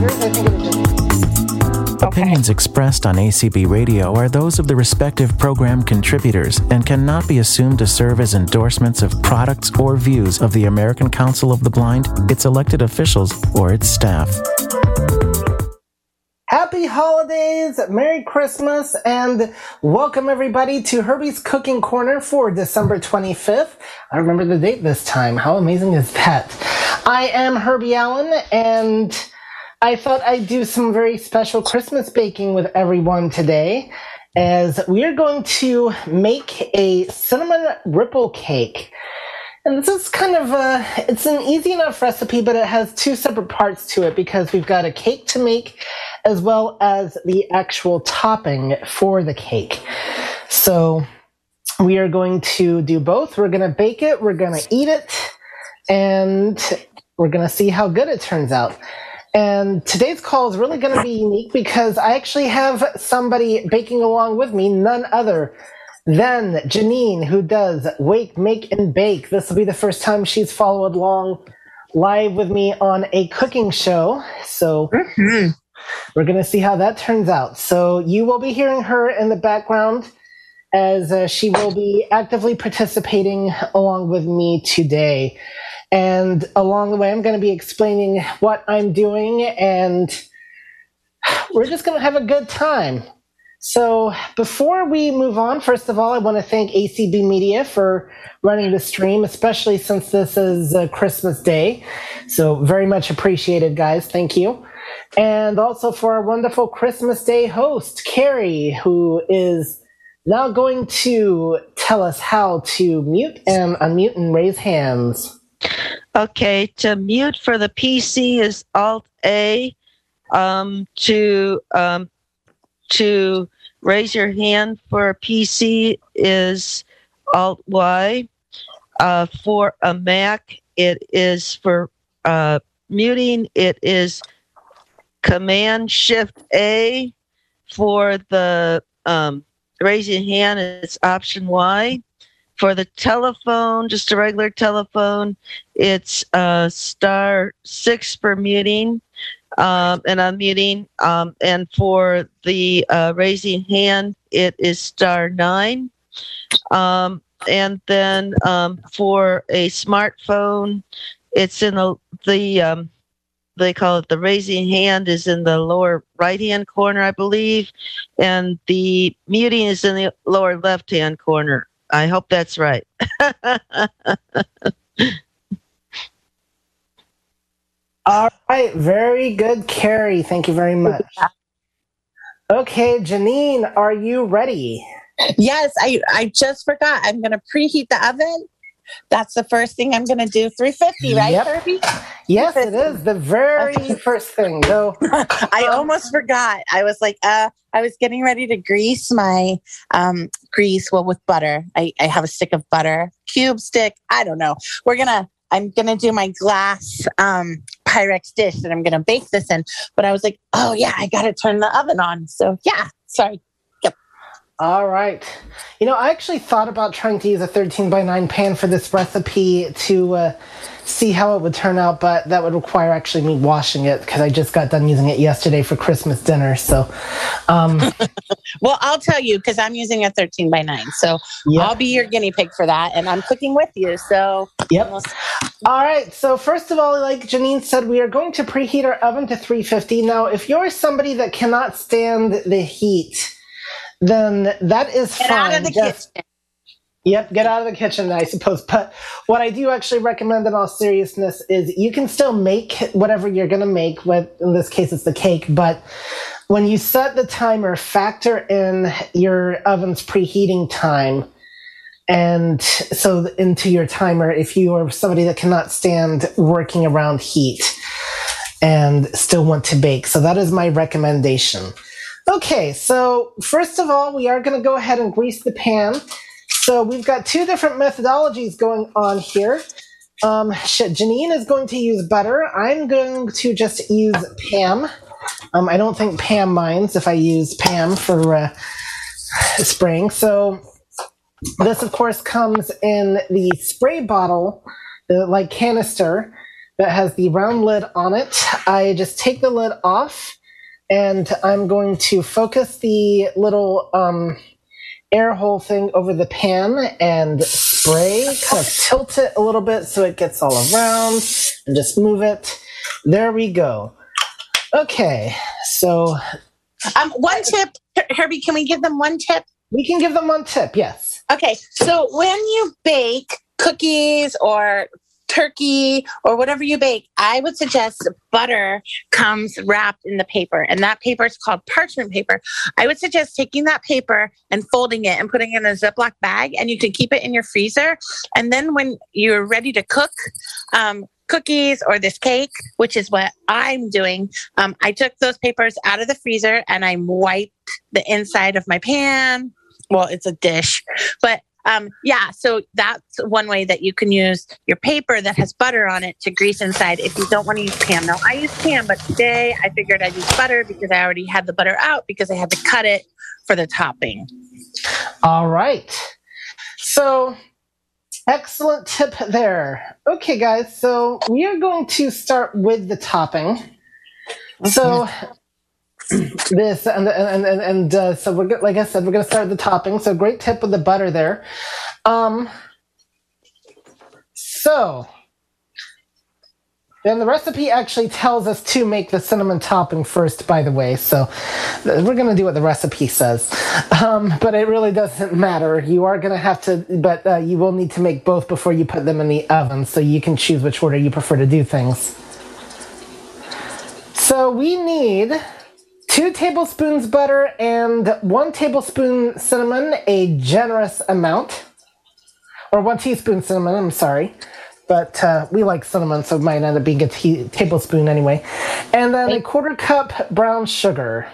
butters? I think it was just. Opinions expressed on ACB Radio are those of the respective program contributors and cannot be assumed to serve as endorsements of products or views of the American Council of the Blind, its elected officials, or its staff. Happy holidays, Merry Christmas, and welcome everybody to Herbie's Cooking Corner for December 25th. I remember the date this time. How amazing is that? I am Herbie Allen, and I thought I'd do some very special Christmas baking with everyone today, as we are going to make a cinnamon ripple cake. And this is kind of a, it's an easy enough recipe, but it has two separate parts to it because we've got a cake to make as well as the actual topping for the cake. So we are going to do both. We're going to bake it, we're going to eat it, and we're going to see how good it turns out. And today's call is really going to be unique because I actually have somebody baking along with me, none other than Janine, who does Wake, Make, and Bake. This will be the first time she's followed along live with me on a cooking show. So Mhm. we're going to see how that turns out. So you will be hearing her in the background as uh, she will be actively participating along with me today. And along the way, I'm going to be explaining what I'm doing, and we're just going to have a good time. So, before we move on, first of all, I want to thank ACB Media for running the stream, especially since this is uh, Christmas Day. So, very much appreciated, guys. Thank you. And also for our wonderful Christmas Day host, Carrie, who is now going to tell us how to mute and unmute and raise hands. Okay, to mute for the PC is Alt A. Um, to um, to raise your hand for a PC is Alt Y. Uh, for a Mac, it is for uh, muting. It is Command Shift A. For the um, raising hand, it's Option Y. For the telephone, just a regular telephone, it's uh, star six for muting um, and unmuting. Um, and for the uh, raising hand, it is star nine. Um, and then um, for a smartphone, it's in the, the um, they call it the raising hand is in the lower right hand corner, I believe, and the muting is in the lower left hand corner. I hope that's right. All right, very good, Carrie. Thank you very much. Okay, Janine, are you ready? Yes, I I just forgot. I'm going to preheat the oven. That's the first thing I'm going to do. 350, right, Yep. Herbie? Yes, it is the very first thing. So, I almost forgot. I was like, uh, I was getting ready to grease my um, grease well with butter. I, I have a stick of butter, cube stick. I don't know. We're gonna. I'm gonna do my glass um, Pyrex dish that I'm gonna bake this in. But I was like, oh yeah, I gotta turn the oven on. So yeah, sorry. All right. You know, I actually thought about trying to use a 13 by 9 pan for this recipe to uh, see how it would turn out, but that would require actually me washing it because I just got done using it yesterday for Christmas dinner. So, um, Well, I'll tell you because I'm using a 13 by 9. So yeah. I'll be your guinea pig for that, and I'm cooking with you. So Yep. we'll All right. So first of all, like Janine said, we are going to preheat our oven to 350. Now, if you're somebody that cannot stand the heat, then that is get fine. out of the Just- kitchen. Yep, get out of the kitchen, I suppose. But what I do actually recommend in all seriousness is you can still make whatever you're going to make. With, in this case, it's the cake. But when you set the timer, factor in your oven's preheating time. And so into your timer, if you are somebody that cannot stand working around heat and still want to bake. So that is my recommendation. Okay, so first of all, we are going to go ahead and grease the pan. So we've got two different methodologies going on here. Um, Janine is going to use butter. I'm going to just use Pam. Um, I don't think Pam minds if I use Pam for uh, spraying. So this, of course, comes in the spray bottle, the like canister that has the round lid on it. I just take the lid off and I'm going to focus the little um, air hole thing over the pan and spray, kind of tilt it a little bit so it gets all around and just move it. There we go. Okay, so Um, one tip, Herbie. Can we give them one tip? we can give them one tip, yes. Okay, so when you bake cookies or turkey or whatever you bake, I would suggest butter comes wrapped in the paper, and that paper is called parchment paper. I would suggest taking that paper and folding it and putting it in a Ziploc bag, and you can keep it in your freezer. And then when you're ready to cook, um, cookies or this cake, which is what I'm doing, um, I took those papers out of the freezer and I wiped the inside of my pan. Well, it's a dish, but um, yeah, so that's one way that you can use your paper that has butter on it to grease inside if you don't want to use Pam. Now, I use Pam, but today I figured I'd use butter because I already had the butter out because I had to cut it for the topping. All right. So, excellent tip there. Okay, guys, so we are going to start with the topping. So, this and and and, and uh, so we're like I said, we're to start the topping. So, great tip with the butter there. Um, so. And the recipe actually tells us to make the cinnamon topping first, by the way. So we're going to do what the recipe says. Um, but it really doesn't matter. You are going to have to, but uh, you will need to make both before you put them in the oven. So you can choose which order you prefer to do things. So we need two tablespoons butter and one tablespoon cinnamon, a generous amount. Or one teaspoon cinnamon, I'm sorry but uh, we like cinnamon, so it might end up being a tablespoon anyway. And then a quarter cup brown sugar.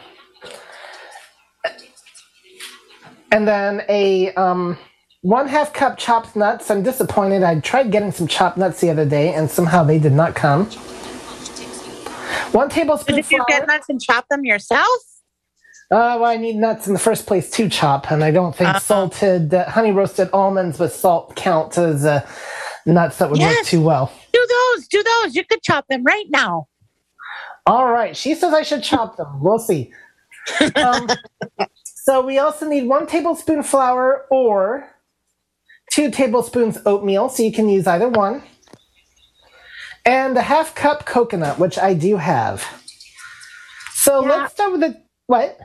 And then a um, one half cup chopped nuts. I'm disappointed. I tried getting some chopped nuts the other day, and somehow they did not come. One tablespoon Did you flour. get nuts and chop them yourself? Uh, well, I need nuts in the first place to chop, and I don't think Uh-huh. salted, uh, honey roasted almonds with salt count as uh, nuts that would work too well. Do those, do those. You could chop them right now. All right. She says I should chop them. We'll see. Um, so we also need one tablespoon flour or two tablespoons oatmeal. So you can use either one. And a half cup coconut, which I do have. So Yeah. let's start with the what?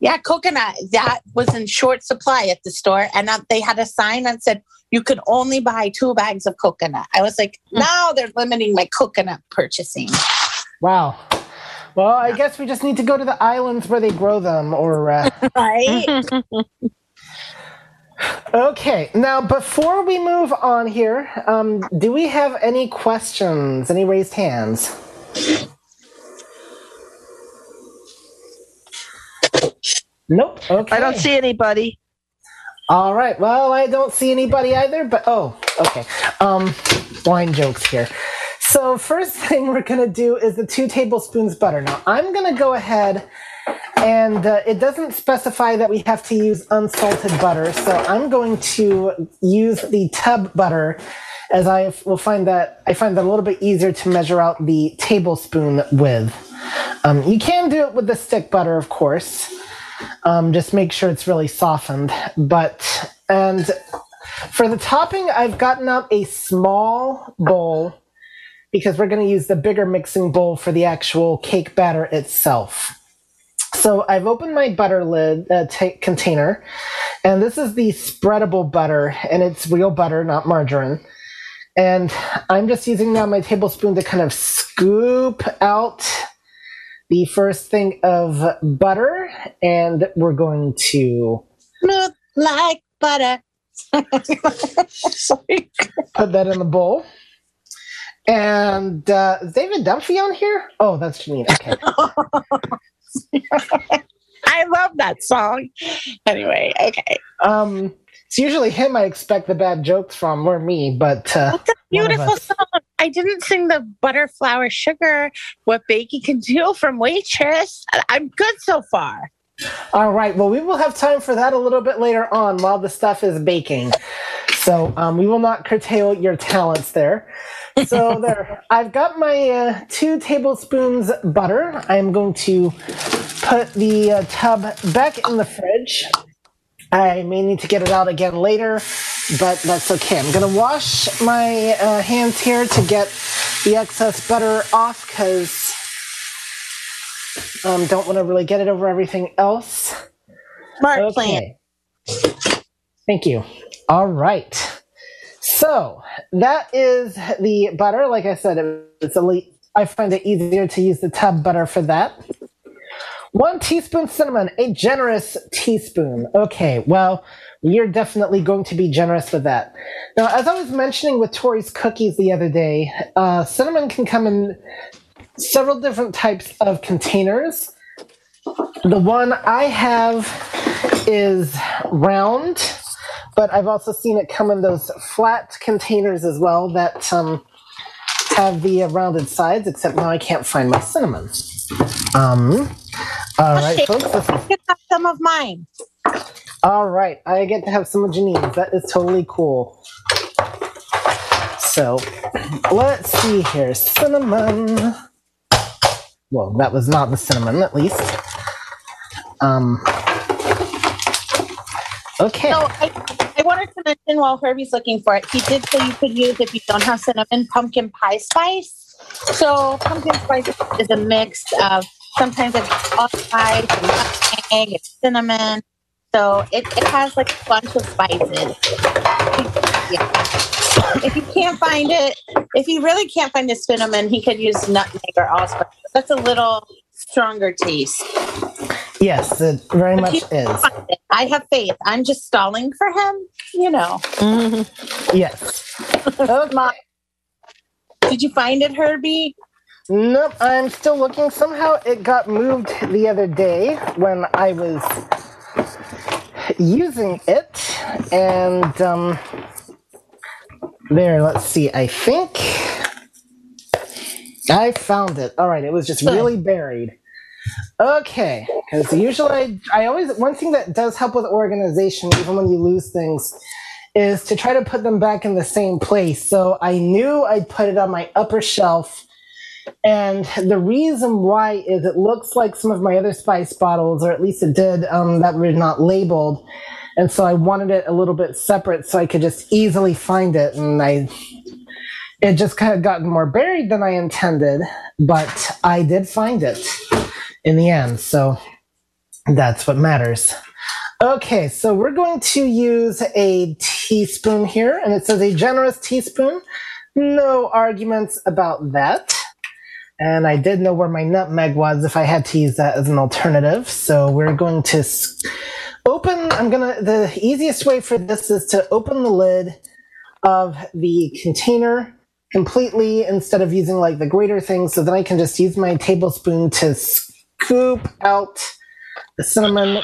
Yeah, coconut. That was in short supply at the store, and uh, they had a sign that said you could only buy two bags of coconut. I was like, now they're limiting my coconut purchasing. Wow. Well, I guess we just need to go to the islands where they grow them, or uh, Right? Okay, now before we move on here, um, do we have any questions? Any raised hands? Nope. Okay. I don't see anybody. All right. Well, I don't see anybody either, but oh, okay. Um, blind jokes here. So first thing we're gonna do is the two tablespoons butter. Now I'm gonna go ahead and uh, it doesn't specify that we have to use unsalted butter, so I'm going to use the tub butter as I will find that I find that a little bit easier to measure out the tablespoon with. Um, you can do it with the stick butter, of course. Um, just make sure it's really softened. But and for the topping, I've gotten out a small bowl because we're going to use the bigger mixing bowl for the actual cake batter itself. So I've opened my butter lid uh, ta container, and this is the spreadable butter, and it's real butter, not margarine. And I'm just using now my tablespoon to kind of scoop out the first thing of butter, and we're going to Smooth like butter. Put that in the bowl. And uh, is David Dunphy on here? Oh, that's Janine. Okay. I love that song. Anyway, okay. um, it's usually him I expect the bad jokes from, or me, but uh, That's a beautiful song. I didn't sing the butter, flour, sugar, what baking can do from Waitress. I'm good so far. All right. Well, we will have time for that a little bit later on while the stuff is baking. So um, we will not curtail your talents there. So there, I've got my uh, two tablespoons butter. I am going to put the uh, tub back in the fridge. I may need to get it out again later, but that's okay. I'm gonna wash my uh, hands here to get the excess butter off because um, don't want to really get it over everything else. Smart plan. Thank you. All right. So that is the butter. Like I said, it's le- I find it easier to use the tub butter for that. One teaspoon cinnamon, a generous teaspoon. Okay, well, we are definitely going to be generous with that. Now, as I was mentioning with Tori's cookies the other day, uh, cinnamon can come in several different types of containers. The one I have is round, but I've also seen it come in those flat containers as well that um, have the uh, rounded sides, except now I can't find my cinnamon. Um, all right, Okay. folks. This is, Get some of mine. all right, I get to have some of Janine's. That is totally cool. So, let's see here. Cinnamon. Well, that was not the cinnamon, at least. Um. Okay. So I, I wanted to mention while Herbie's looking for it, he did say you could use if you don't have cinnamon pumpkin pie spice. So pumpkin spice is a mix of sometimes it's allspice and nutmeg and cinnamon. So it, it has like a bunch of spices. Yeah. If you can't find it, if you really can't find the cinnamon, he could use nutmeg or allspice. That's a little stronger taste. Yes, it very But much is. I have faith. I'm just stalling for him, you know. Yes. Okay. Ma- Did you find it, Herbie? Nope, I'm still looking. Somehow it got moved the other day when I was using it. And um there, let's see. I think I found it. All right, it was just really buried. Okay, because usually I, I always one thing that does help with organization, even when you lose things, is to try to put them back in the same place. So I knew I'd put it on my upper shelf. And the reason why is it looks like some of my other spice bottles, or at least it did, um, that were not labeled. And so I wanted it a little bit separate so I could just easily find it. And I, it just kind of gotten more buried than I intended, but I did find it in the end. So that's what matters. Okay, so we're going to use a teaspoon here, and it says a generous teaspoon. No arguments about that. And I did know where my nutmeg was if I had to use that as an alternative. So we're going to open, I'm gonna, the easiest way for this is to open the lid of the container completely instead of using like the grater thing. So then I can just use my tablespoon to scoop out the cinnamon.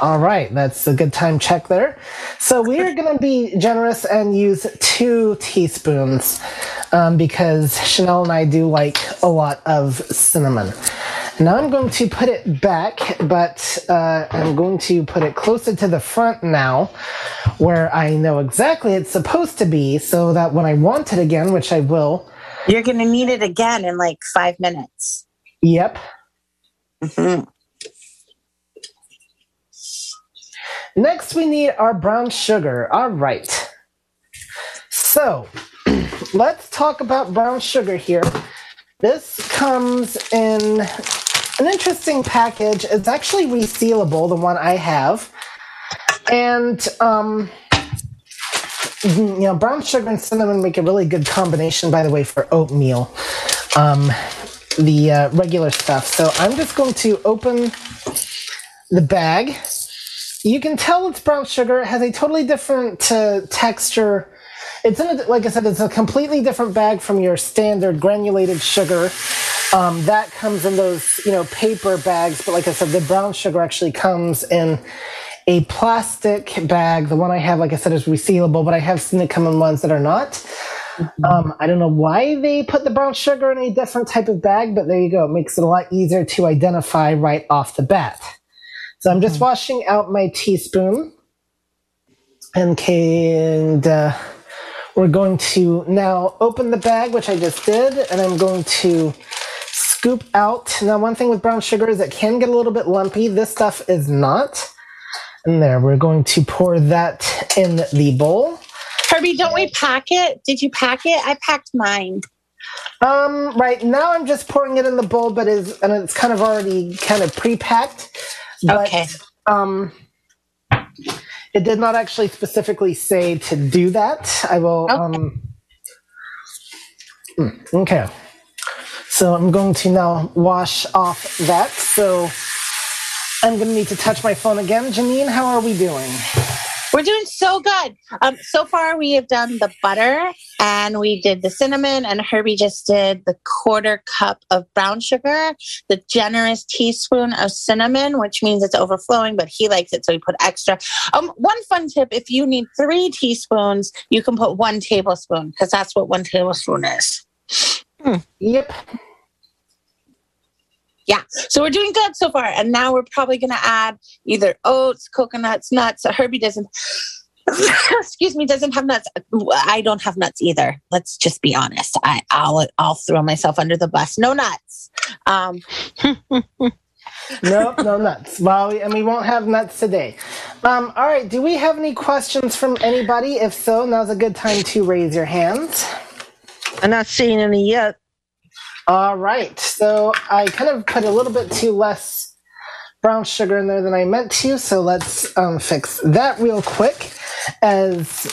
All right, that's a good time check there. So we are going to be generous and use two teaspoons um, because Chanel and I do like a lot of cinnamon. Now I'm going to put it back, but uh, I'm going to put it closer to the front now, where I know exactly it's supposed to be, so that when I want it again, which I will, You're going to need it again in like five minutes. yep, Mhm. Next, we need our brown sugar. All right. So, let's talk about brown sugar here. This comes in an interesting package. It's actually resealable, the one I have. And, um, you know, brown sugar and cinnamon make a really good combination, by the way, for oatmeal. Um, the uh, regular stuff. So I'm just going to open the bag. You can tell it's brown sugar. It has a totally different uh, texture. It's in a, like I said, it's a completely different bag from your standard granulated sugar. Um, that comes in those, you know, paper bags. But like I said, the brown sugar actually comes in a plastic bag. The one I have, like I said, is resealable, but I have seen it come in ones that are not. Um, I don't know why they put the brown sugar in a different type of bag, but there you go. It makes it a lot easier to identify right off the bat. So I'm just washing out my teaspoon. and uh, we're going to now open the bag, which I just did, and I'm going to scoop out. Now, one thing with brown sugar is it can get a little bit lumpy. This stuff is not. And there, we're going to pour that in the bowl. Herbie, don't we pack it? Did you pack it? I packed mine. Um, right now I'm just pouring it in the bowl, but is and it's kind of already kind of pre-packed. But, Okay. Um, it did not actually specifically say to do that. I will. Okay. Um, mm, okay. So I'm going to now wash off that. So I'm going to need to touch my phone again. Janine, how are we doing? We're doing so good. Um, so far, we have done the butter and we did the cinnamon, and Herbie just did the quarter cup of brown sugar, the generous teaspoon of cinnamon, which means it's overflowing, but he likes it, so he put extra. Um, one fun tip if you need three teaspoons, you can put one tablespoon because that's what one tablespoon is. Yep. Yeah. So we're doing good so far. And now we're probably going to add either oats, coconuts, nuts. Herbie doesn't, excuse me, doesn't have nuts. I don't have nuts either. Let's just be honest. I, I'll, I'll throw myself under the bus. No nuts. Um, nope, no nuts. Well, we, and we won't have nuts today. Um, all right. Do we have any questions from anybody? If so, now's a good time to raise your hands. I'm not seeing any yet. All right. So I kind of put a little bit too less brown sugar in there than I meant to. So let's um, fix that real quick as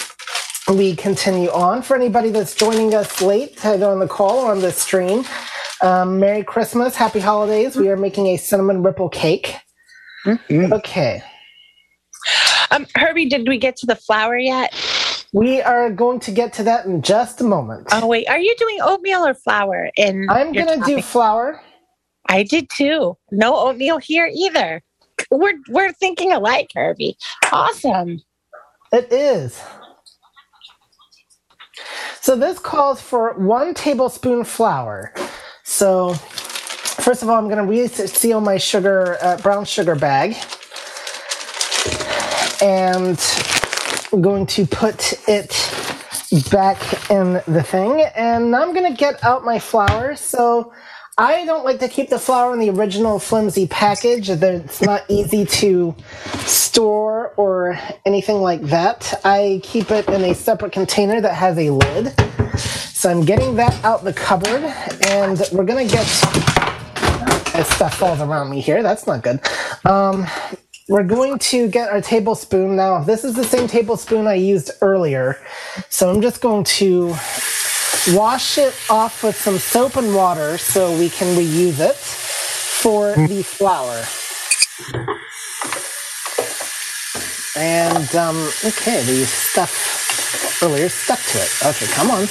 we continue on. For anybody that's joining us late, either on the call or on the stream, um, Merry Christmas, Happy Holidays. We are making a cinnamon ripple cake. Okay. um, Herbie, did we get to the flour yet? We are going to get to that in just a moment. Oh, wait. Are you doing oatmeal or flour in I'm going to do flour. I did too. No oatmeal here either. We're, we're thinking alike, Herbie. Awesome. It is. So this calls for one tablespoon flour. So first of all, I'm going to reseal my sugar, uh, brown sugar bag, and I'm going to put it back in the thing. And I'm going to get out my flour. So I don't like to keep the flour in the original flimsy package. It's not easy to store or anything like that. I keep it in a separate container that has a lid. So I'm getting that out the cupboard, and we're gonna get. As stuff falls around me here. That's not good. Um, we're going to get our tablespoon now. This is the same tablespoon I used earlier, so I'm just going to wash it off with some soap and water so we can reuse it for the flour. And um, okay, the stuff earlier stuck to it. Okay, come on.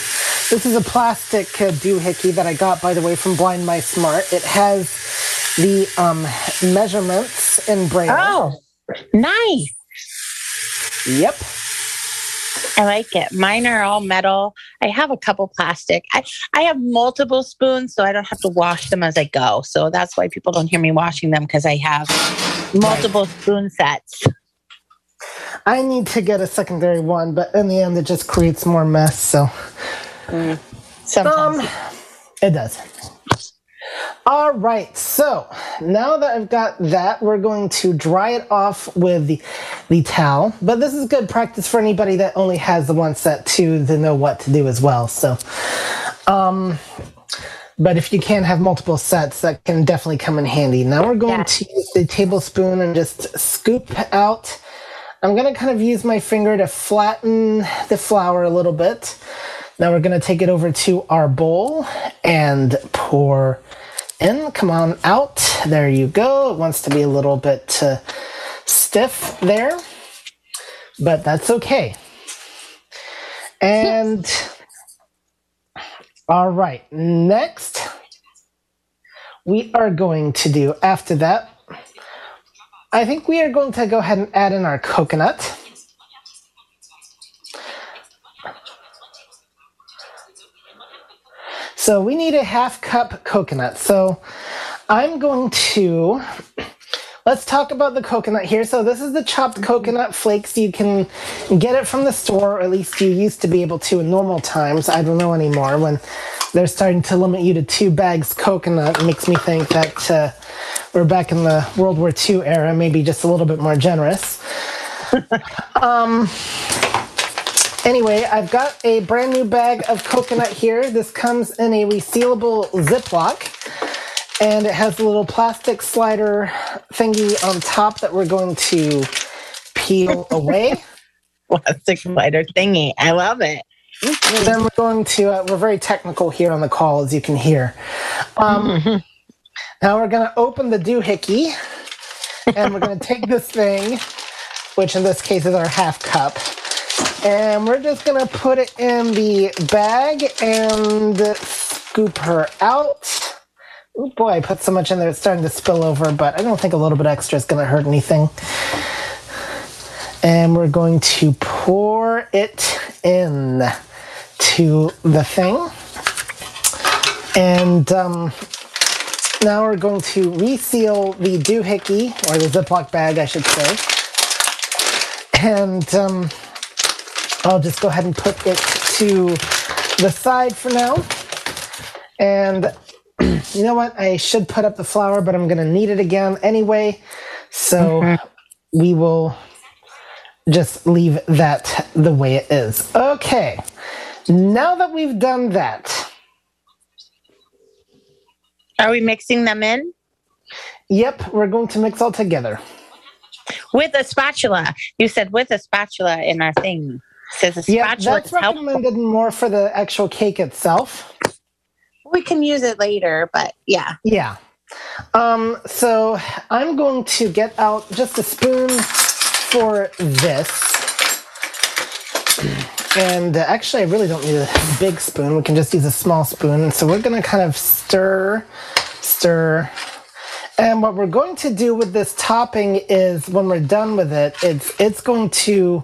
This is a plastic uh, doohickey that I got, by the way, from Blind Mice Mart. It has the um, measurements in braille. Oh, nice. Yep. I like it. Mine are all metal. I have a couple plastic. I, I have multiple spoons, so I don't have to wash them as I go. So that's why people don't hear me washing them because I have multiple spoon sets. I need to get a secondary one, but in the end, it just creates more mess. So Sometimes. Um, it does. All right, so now that I've got that, we're going to dry it off with the, the towel. But this is good practice for anybody that only has the one set too to know what to do as well. So, um, but if you can have multiple sets, that can definitely come in handy. Now we're going Yeah. to use the tablespoon and just scoop out. I'm going to kind of use my finger to flatten the flour a little bit. Now we're going to take it over to our bowl and pour in. Come on out. There you go. It wants to be a little bit uh, stiff there, but that's okay. And all right, next we are going to do after that. I think we are going to go ahead and add in our coconut. So we need a half cup coconut. So I'm going to let's talk about the coconut here. So this is the chopped coconut flakes. You can get it from the store, or at least you used to be able to in normal times. I don't know anymore. When they're starting to limit you to two bags coconut, it makes me think that uh, we're back in the World War II era, maybe just a little bit more generous. um, anyway, I've got a brand new bag of coconut here. This comes in a resealable Ziploc and it has a little plastic slider thingy on top that we're going to peel away. Plastic slider thingy. I love it. And then we're going to, uh, we're very technical here on the call, as you can hear. Um, now we're going to open the doohickey and we're going to take this thing, which in this case is our half cup, and we're just to put it in the bag and scoop her out. Oh boy, I put so much in there it's starting to spill over, but I don't think a little bit extra is to hurt anything. And we're going to pour it in to the thing. And um, now we're going to reseal the doohickey, or the Ziploc bag, I should say. And um, I'll just go ahead and put it to the side for now. And you know what? I should put up the flour, but I'm going to need it again anyway. So we will just leave that the way it is. Okay. Now that we've done that, Are we mixing them in yep, we're going to mix all together. with a spatula? You said with a spatula in our thing. Says a Yeah, spatula that's recommended more for the actual cake itself. We can use it later, but yeah. Yeah. Um, so I'm going to get out just a spoon for this. And uh, actually, I really don't need a big spoon. We can just use a small spoon. So we're going to kind of stir, stir. And what we're going to do with this topping is when we're done with it, it's it's going to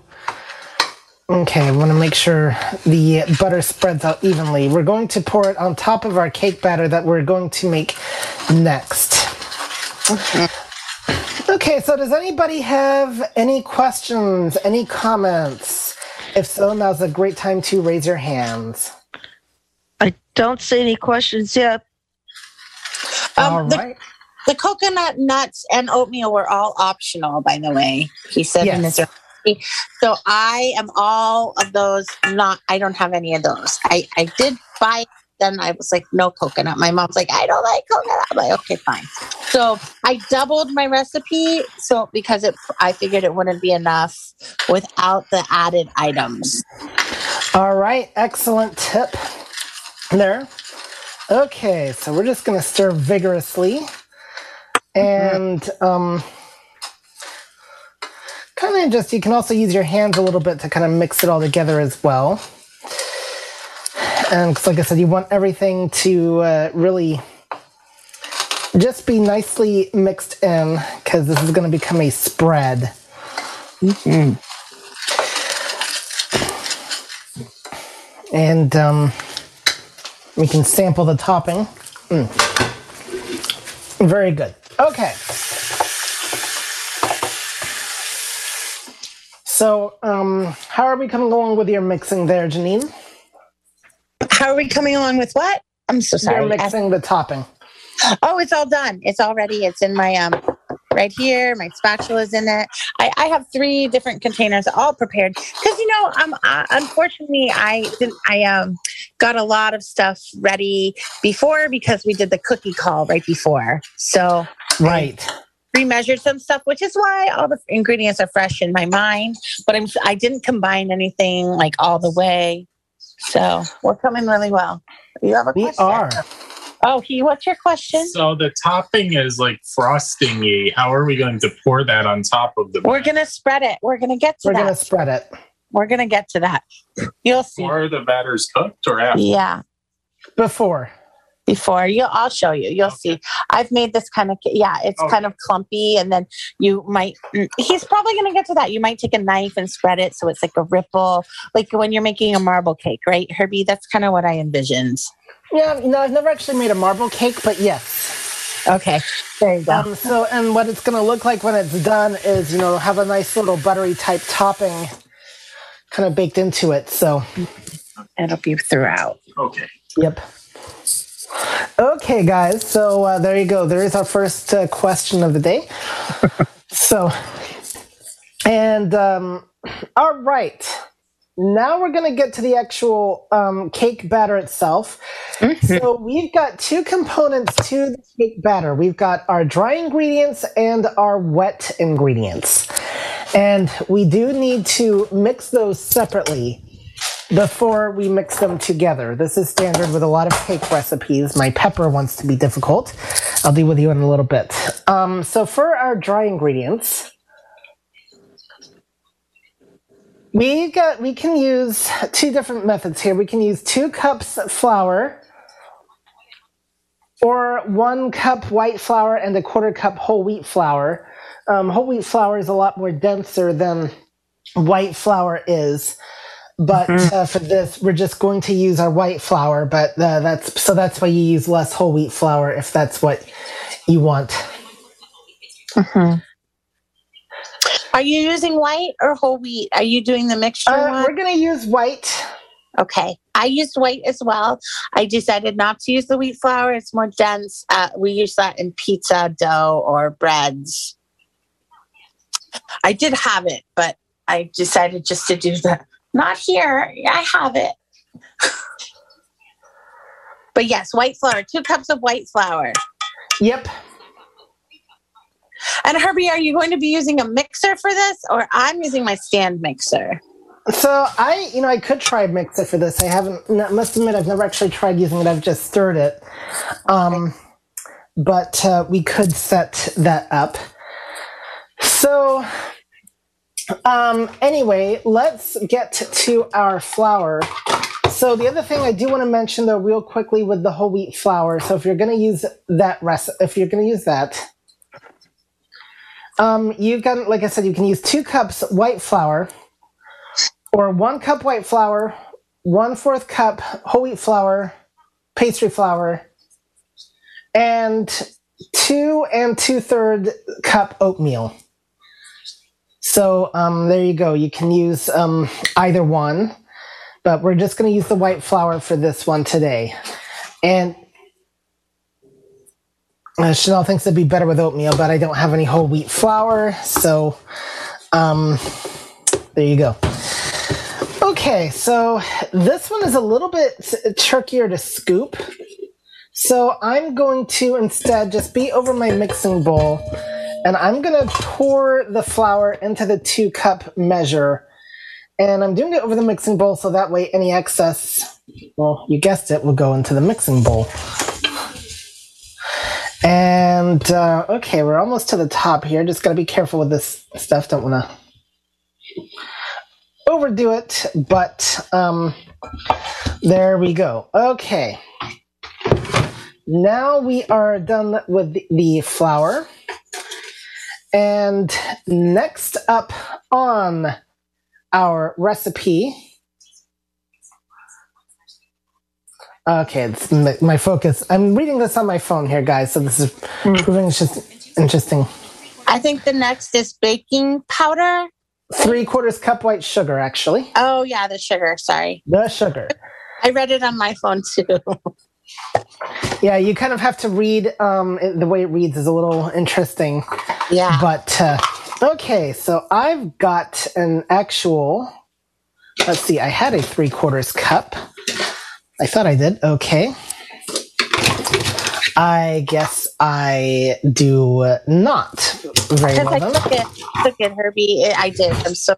Okay, I want to make sure the butter spreads out evenly. We're going to pour it on top of our cake batter that we're going to make next. Okay, so does anybody have any questions, any comments? If so, now's a great time to raise your hands. I don't see any questions yet. All Um, the, right. the coconut nuts and oatmeal were all optional, by the way. He said in his So I am all of those. Not, I don't have any of those. I I did buy. Then I was like, no coconut. My mom's like, I don't like coconut. I'm like, okay, fine. So I doubled my recipe. So because it, I figured it wouldn't be enough without the added items. All right, excellent tip there. Okay, so we're just going to stir vigorously. And um, kind of just, you can also use your hands a little bit to kind of mix it all together as well. And like I said, you want everything to uh, really just be nicely mixed in because this is going to become a spread. And um, we can sample the topping. Mm. Very good. Okay. So, um, how are we coming along with your mixing there, Janine? How are we coming along with what? I'm so sorry. You're mixing the topping. Oh, it's all done. It's all ready. It's in my um right here. My spatula's in it. I, I have three different containers all prepared because you know um uh, unfortunately I didn't I um got a lot of stuff ready before because we did the cookie call right before. So Right. Pre-measured some stuff, which is why all the ingredients are fresh in my mind. But I'm I didn't combine anything like all the way. So we're coming really well. You have a We question? are. Oh, he. What's your question? So the topping is like frostingy. How are we going to pour that on top of the We're gonna spread it. We're gonna get to that. We're that. going to spread it. We're gonna get to that. You'll see. before the batter's cooked or after? Yeah, Before. Before you, I'll show you. You'll see. I've made this kind of. Yeah, it's Okay. kind of clumpy, and then you might. mm, He's probably gonna get to that. You might take a knife and spread it so it's like a ripple, like when you're making a marble cake, right, Herbie? That's kind of what I envisioned. Yeah, no, I've never actually made a marble cake, but yes. Okay, there you go. Um, so, and what it's going to look like when it's done is, you know, have a nice little buttery type topping kind of baked into it. So, It'll be throughout. Okay. yep. Okay, guys. So uh, there you go. There is our first uh, question of the day. so, and um, all right. Now we're going to get to the actual um, cake batter itself. So we've got two components to the cake batter. We've got our dry ingredients and our wet ingredients. And we do need to mix those separately before we mix them together. This is standard with a lot of cake recipes. My pepper wants to be difficult. I'll deal with you in a little bit. Um, so for our dry ingredients, we got we can use two different methods here. We can use two cups flour or one cup white flour and a quarter cup whole wheat flour. Um, whole wheat flour is a lot more denser than white flour is. But uh, for this, we're just going to use our white flour. But uh, that's so that's why you use less whole wheat flour if that's what you want. Are you using white or whole wheat? Are you doing the mixture Uh, we're going to use white. Okay. I used white as well. I decided not to use the wheat flour. It's more dense. Uh, we use that in pizza dough or breads. I did have it, but I decided just to do that. Not here. I have it. but yes, white flour. Two cups of white flour. Yep. And Herbie, are you going to be using a mixer for this, or I'm using my stand mixer? So I, you know, I could try a mixer for this. I haven't. I must admit, I've never actually tried using it. I've just stirred it. Um, but uh, we could set that up. So, um, anyway, let's get to our flour. So the other thing I do want to mention, though, real quickly with the whole wheat flour. So if you're going to use that recipe, if you're going to use that, um, you can, like I said, you can use two cups white flour or one cup white flour, one fourth cup whole wheat flour, pastry flour, and two and two third cup oatmeal. So um, there you go. You can use um, either one, but we're just going to use the white flour for this one today. And uh, Chanel thinks it'd be better with oatmeal, but I don't have any whole wheat flour, so um, there you go. Okay, so this one is a little bit trickier to scoop. So I'm going to instead just be over my mixing bowl and I'm going to pour the flour into the two cup measure. And I'm doing it over the mixing bowl so that way any excess, well, you guessed it, will go into the mixing bowl. And uh, okay, we're almost to the top here. Just got to be careful with this stuff. Don't want to overdo it, but um, there we go. Okay. Now we are done with the, the flour. And next up on our recipe. Okay, it's my, my focus. I'm reading this on my phone here, guys, so this is hmm. proving it's just interesting. I think the next is baking powder. Three quarters cup white sugar, actually. Oh, yeah, the sugar. Sorry. The sugar. I read it on my phone too. Yeah, you kind of have to read. Um, it, the way it reads is a little interesting. yeah. But uh, okay, so I've got an actual. Let's see, I had a three quarters cup. I thought I did. Okay. I guess I do not very Because well. I took it, took it, Herbie. It- I did. I'm so.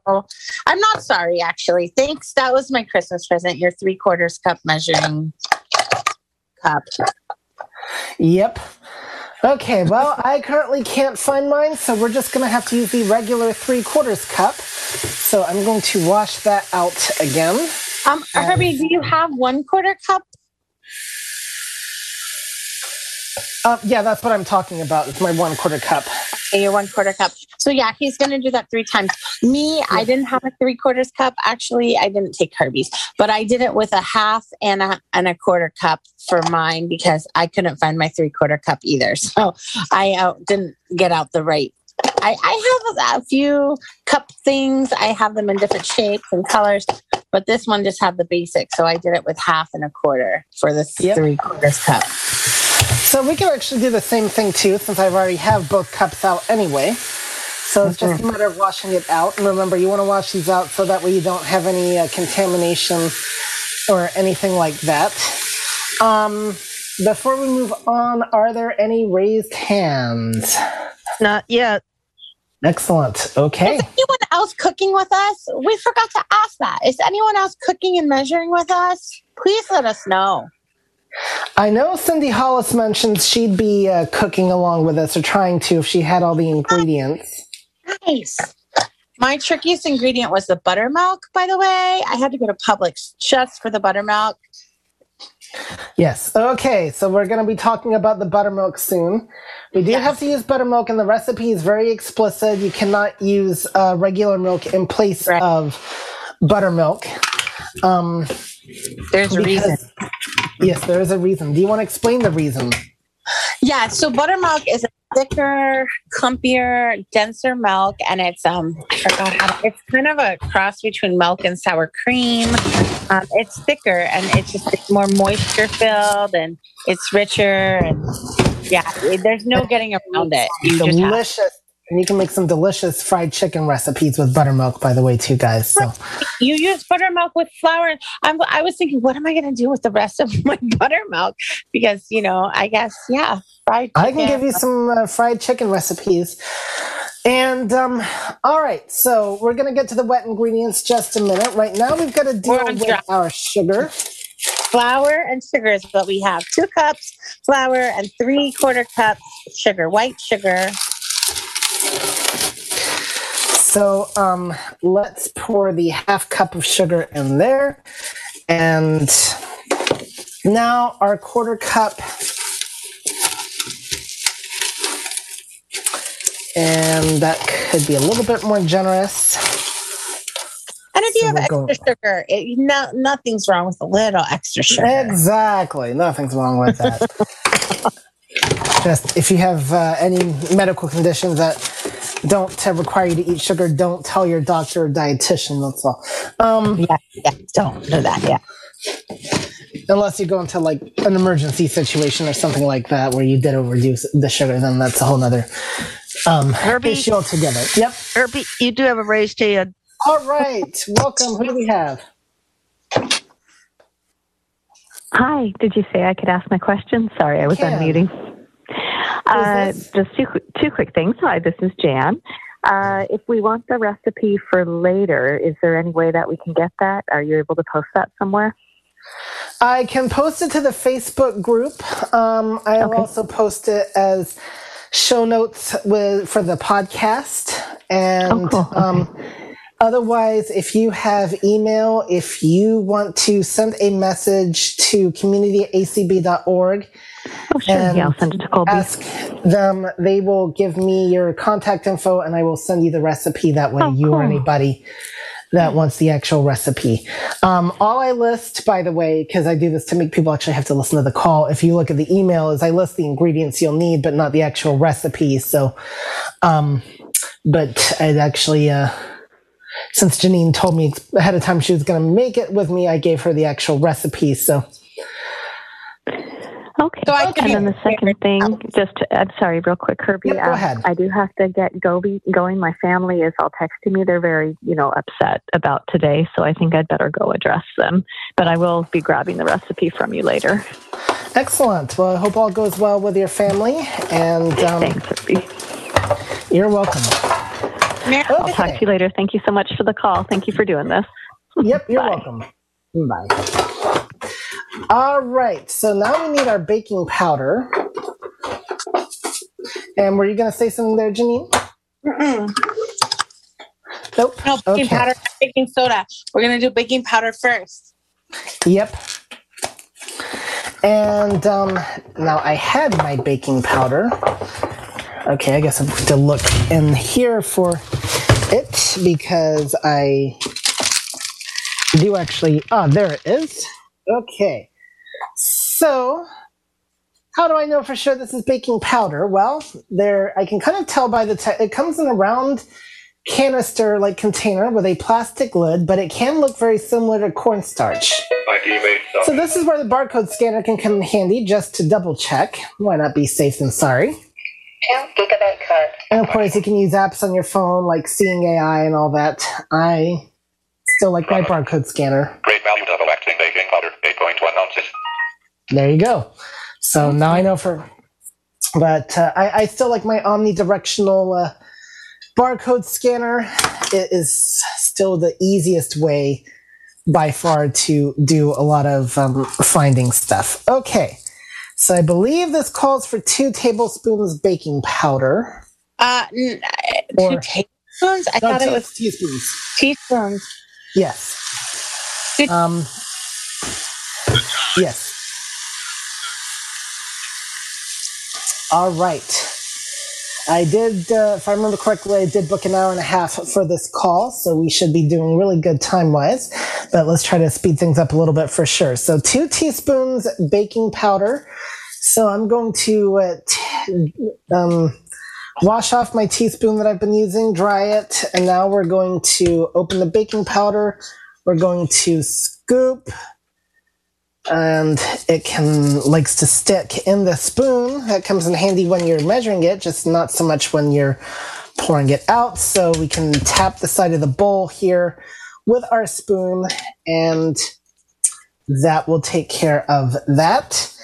I'm not sorry, actually. Thanks. That was my Christmas present. Your three quarters cup measuring cup. Yep. Okay, well, I currently can't find mine, so we're just going to have to use the regular three quarters cup. So I'm going to wash that out again. Um, Herbie, do you have one quarter cup? Uh, yeah, that's what I'm talking about. It's my one quarter cup. Your one quarter cup. So yeah, he's going to do that three times. Me, I didn't have a three quarters cup. Actually, I didn't take Herbie's, but I did it with a half and a and a quarter cup for mine because I couldn't find my three quarter cup either. So I uh, didn't get out the right. I, I have a, a few cup things. I have them in different shapes and colors, but this one just had the basic. So I did it with half and a quarter for this Yep. three quarters cup. So we can actually do the same thing too, since I've already have both cups out anyway. So it's just a matter of washing it out. And remember, you want to wash these out so that way you don't have any uh, contamination or anything like that. Um, before we move on, are there any raised hands? Not yet. Excellent. Okay. Is anyone else cooking with us? We forgot to ask that. Is anyone else cooking and measuring with us? Please let us know. I know Cindy Hollis mentioned she'd be uh, cooking along with us or trying to if she had all the ingredients. Nice. My trickiest ingredient was the buttermilk, by the way. I had to go to Publix just for the buttermilk. Yes. Okay. So we're going to be talking about the buttermilk soon. We do Yes. have to use buttermilk, and the recipe is very explicit. You cannot use uh, regular milk in place Right. of buttermilk. Um, There's a reason. Yes, there is a reason. Do you want to explain the reason? Yeah, so buttermilk is a thicker, clumpier, denser milk, and it's um, to, it's kind of a cross between milk and sour cream. Um, it's thicker and it's just it's more moisture filled and it's richer and yeah, there's no getting around it. You delicious. And you can make some delicious fried chicken recipes with buttermilk, by the way, too, guys. So you use buttermilk with flour. I'm, I was thinking, what am I going to do with the rest of my buttermilk? Because you know, I guess yeah, fried. I can give you some uh, fried chicken recipes. And um, all right, so we're gonna get to the wet ingredients just a minute. Right now, we've got to deal with dry. our sugar. flour and sugar is what we have. Two cups flour and three quarter cups sugar, white sugar. So um, let's pour the half cup of sugar in there, and now our quarter cup. And that could be a little bit more generous. And if you So have extra going- sugar, it, no, nothing's wrong with a little extra sugar. Exactly. Nothing's wrong with that. Just if you have uh, any medical conditions that don't require you to eat sugar, don't tell your doctor or dietitian. That's all. Um, Yeah, yeah, don't do that. Yeah. unless you go into like an emergency situation or something like that where you did overdo the sugar, then that's a whole nother um, Herbie? issue altogether. Yep. Herbie, you do have a raised hand. All right. Welcome. Who do we have? Hi, did you say I could ask my question? Sorry, I was Can. unmuting. Uh, just two, two quick things. Hi, this is Jan. Uh, if we want the recipe for later, is there any way that we can get that? Are you able to post that somewhere? I can post it to the Facebook group. Um, I'll Okay. also post it as show notes with for the podcast. And Oh, cool. Okay. um, otherwise, if you have email, if you want to send a message to communityacb.org, Oh, sure. And yeah, I'll send it to Colby. ask them. They will give me your contact info, and I will send you the recipe. That way, Oh, you or anybody that wants the actual recipe. Um, all I list, by the way, because I do this to make people actually have to listen to the call. If you look at the email, is I list the ingredients you'll need, but not the actual recipe. So, um, but I'd actually. Uh, since Janine told me ahead of time she was going to make it with me, I gave her the actual recipe. So, Okay. So I can and then the second thing, just to, I'm sorry, real quick, Herbie. Yep, go um, ahead. I do have to get Gobi going. My family is all texting me. They're very, you know, upset about today, so I think I'd better go address them. But I will be grabbing the recipe from you later. excellent. Well, I hope all goes well with your family, and um, Thanks, Herbie. you're welcome. Mary- I'll talk to you later. Thank you so much for the call. Thank you for doing this. Yep, you're Bye. welcome. Bye. All right, so now we need our baking powder. And were you going to say something there, Janine? Mm-mm. Nope. No baking Okay. powder, baking soda. We're gonna do baking powder first. Yep. And um, now I had my baking powder. Okay, I guess I have to look in here for it because I do actually. Ah, there it is. Okay. So, how do I know for sure this is baking powder? Well, there I can kind of tell by the te- it comes in a round canister like container with a plastic lid, but it can look very similar to cornstarch. So this is where the barcode scanner can come in handy just to double check. Why not be safe than sorry? Two gigabyte card. And of course, you can use apps on your phone like Seeing AI and all that. I still like my barcode scanner. Great value double acting baking powder, 8.1 ounces. There you go. So now I know for, but uh, I, I still like my omnidirectional uh, barcode scanner. It is still the easiest way by far to do a lot of um, finding stuff. Okay, so I believe this calls for two tablespoons baking powder. Uh, n- two tablespoons. I No, thought it was teaspoons. teaspoons. Yes. Good. Um. Yes. All right. I did, uh, if I remember correctly, I did book an hour and a half for this call, so we should be doing really good time wise. But let's try to speed things up a little bit for sure. So, two teaspoons baking powder. So, I'm going to uh, t- um, wash off my teaspoon that I've been using, dry it, and now we're going to open the baking powder. We're going to scoop, and it can likes to stick in the spoon. That comes in handy when you're measuring it, just not so much when you're pouring it out. So we can tap the side of the bowl here with our spoon, and that will take care of that.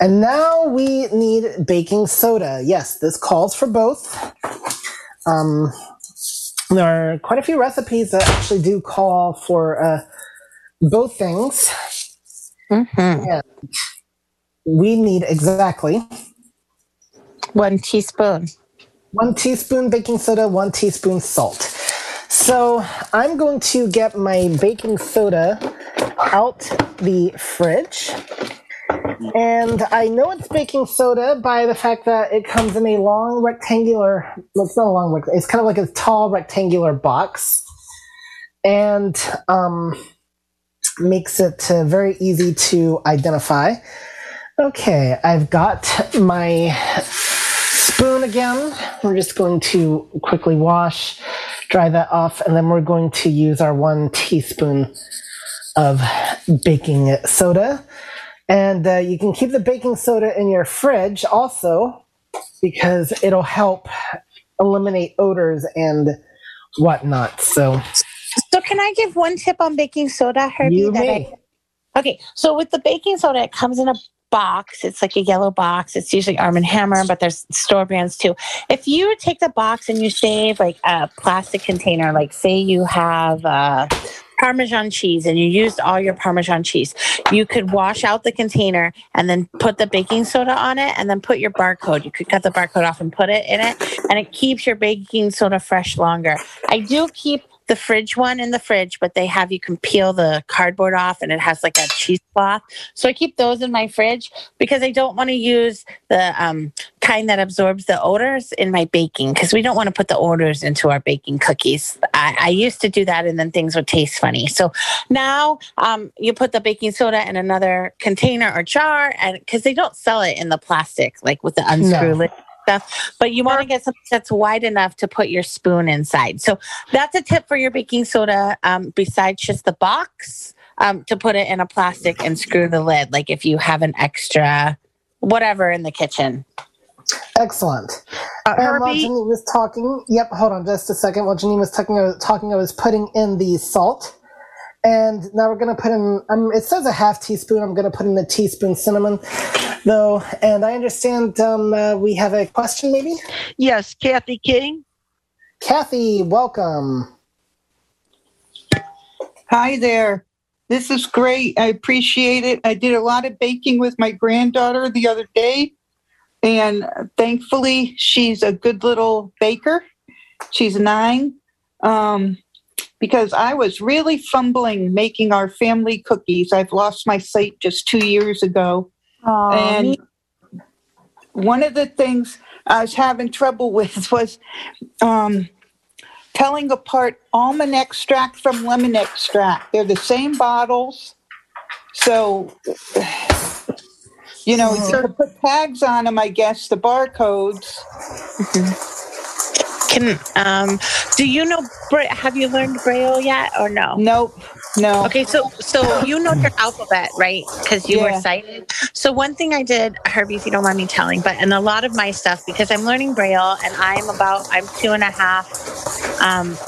And now we need baking soda. Yes, this calls for both. Um, there are quite a few recipes that actually do call for uh, both things. Mm-hmm. We need exactly One teaspoon. one teaspoon baking soda, one teaspoon salt. So I'm going to get my baking soda out the fridge. And I know it's baking soda by the fact that it comes in a long rectangular, well, it's not a long, it's kind of like a tall rectangular box. And um, makes it uh, very easy to identify. Okay, I've got my spoon again. We're just going to quickly wash, dry that off, and then we're going to use our one teaspoon of baking soda. And uh, you can keep the baking soda in your fridge also because it'll help eliminate odors and whatnot. So So can I give one tip on baking soda, Herbie? you that I- Okay, so with the baking soda, it comes in a box. It's like a yellow box. It's usually Arm and Hammer, but there's store brands too. If you take the box and you save like a plastic container, like say you have uh, Parmesan cheese and you used all your Parmesan cheese, you could wash out the container and then put the baking soda on it and then put your barcode. You could cut the barcode off and put it in it, and it keeps your baking soda fresh longer. I do keep the fridge one in the fridge, but they have you can peel the cardboard off and it has like a cheesecloth. So I keep those in my fridge because I don't want to use the um, kind that absorbs the odors in my baking because we don't want to put the odors into our baking cookies. I, I used to do that and then things would taste funny. So now um, you put the baking soda in another container or jar and because they don't sell it in the plastic, like with the unscrew No. lid stuff, but you want to get something that's wide enough to put your spoon inside. So that's a tip for your baking soda. Um, besides just the box, um, to put it in a plastic and screw the lid. Like if you have an extra whatever in the kitchen. Excellent. Uh, And while Janine was talking, yep, hold on just a second. While Janine was talking, was, talking, I was putting in the salt. And now we're going to put in, um, it says a half teaspoon. I'm going to put in a teaspoon cinnamon, though. And I understand um, uh, we have a question, maybe? yes, Kathy King. Kathy, welcome. Hi there. This is great. I appreciate it. I did a lot of baking with my granddaughter the other day, and thankfully, she's a good little baker. She's nine. Um, because I was really fumbling making our family cookies. I've lost my sight just two years ago. and one of the things I was having trouble with was um, telling apart almond extract from lemon extract. They're the same bottles. So, you know, you put tags on them, I guess, the barcodes. Can um, do you know? Have you learned Braille yet, or no? Nope, no. Okay, so so you know your alphabet, right? Because you Yeah. were sighted. So one thing I did, Herbie, if you don't mind me telling, but in a lot of my stuff, because I'm learning Braille, and I'm about I'm two and a half um,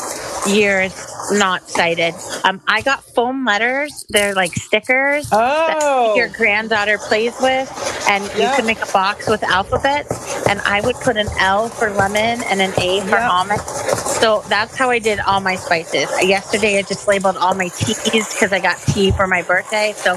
years not sighted. Um, I got foam letters. They're like stickers Oh, that your granddaughter plays with, and you could make a box with alphabets. And I would put an L for lemon and an A for Yeah. almond. So that's how I did all my spices. Yesterday, I just labeled all my teas because I got tea for my birthday. So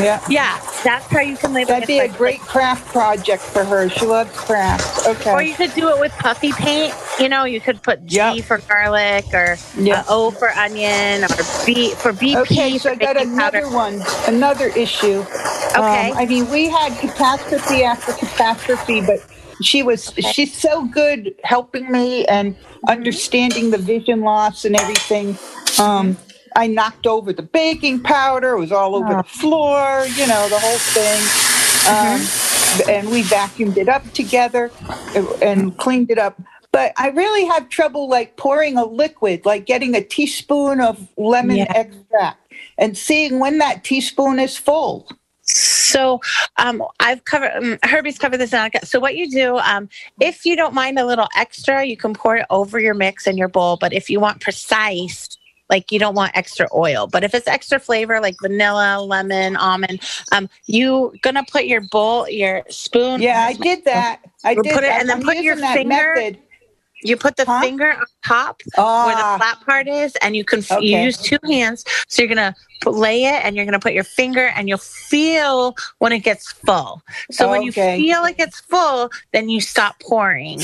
yeah. yeah, that's how you can label. That'd be a great craft project for her. She loves crafts. Okay. Or you could do it with puffy paint. You know, you could put G Yeah. for garlic or Yeah. uh, O for onion or B for BP. Okay, so I got another powder. one, another issue. Okay. Um, I mean, we had catastrophe after catastrophe, but she was she's so good helping me and Mm-hmm. understanding the vision loss and everything. Um, I knocked over the baking powder; it was all over Oh. the floor. You know, the whole thing. Um, Mm-hmm. and we vacuumed it up together and cleaned it up. But I really have trouble like pouring a liquid, like getting a teaspoon of lemon Yeah. extract and seeing when that teaspoon is full. So um, I've covered um, Herbie's covered this. Now. So what you do, um, if you don't mind a little extra, you can pour it over your mix in your bowl. But if you want precise, like you don't want extra oil, but if it's extra flavor like vanilla, lemon, almond, um, you gonna put your bowl, your spoon. Yeah, I did that. I did put it- that. and then I'm put your finger- method. You put the Huh? finger on top where the Ah, flat part is, and you can f you use two hands. So you're gonna put, lay it, and you're gonna put your finger, and you'll feel when it gets full. So when you feel like it's full, then you stop pouring.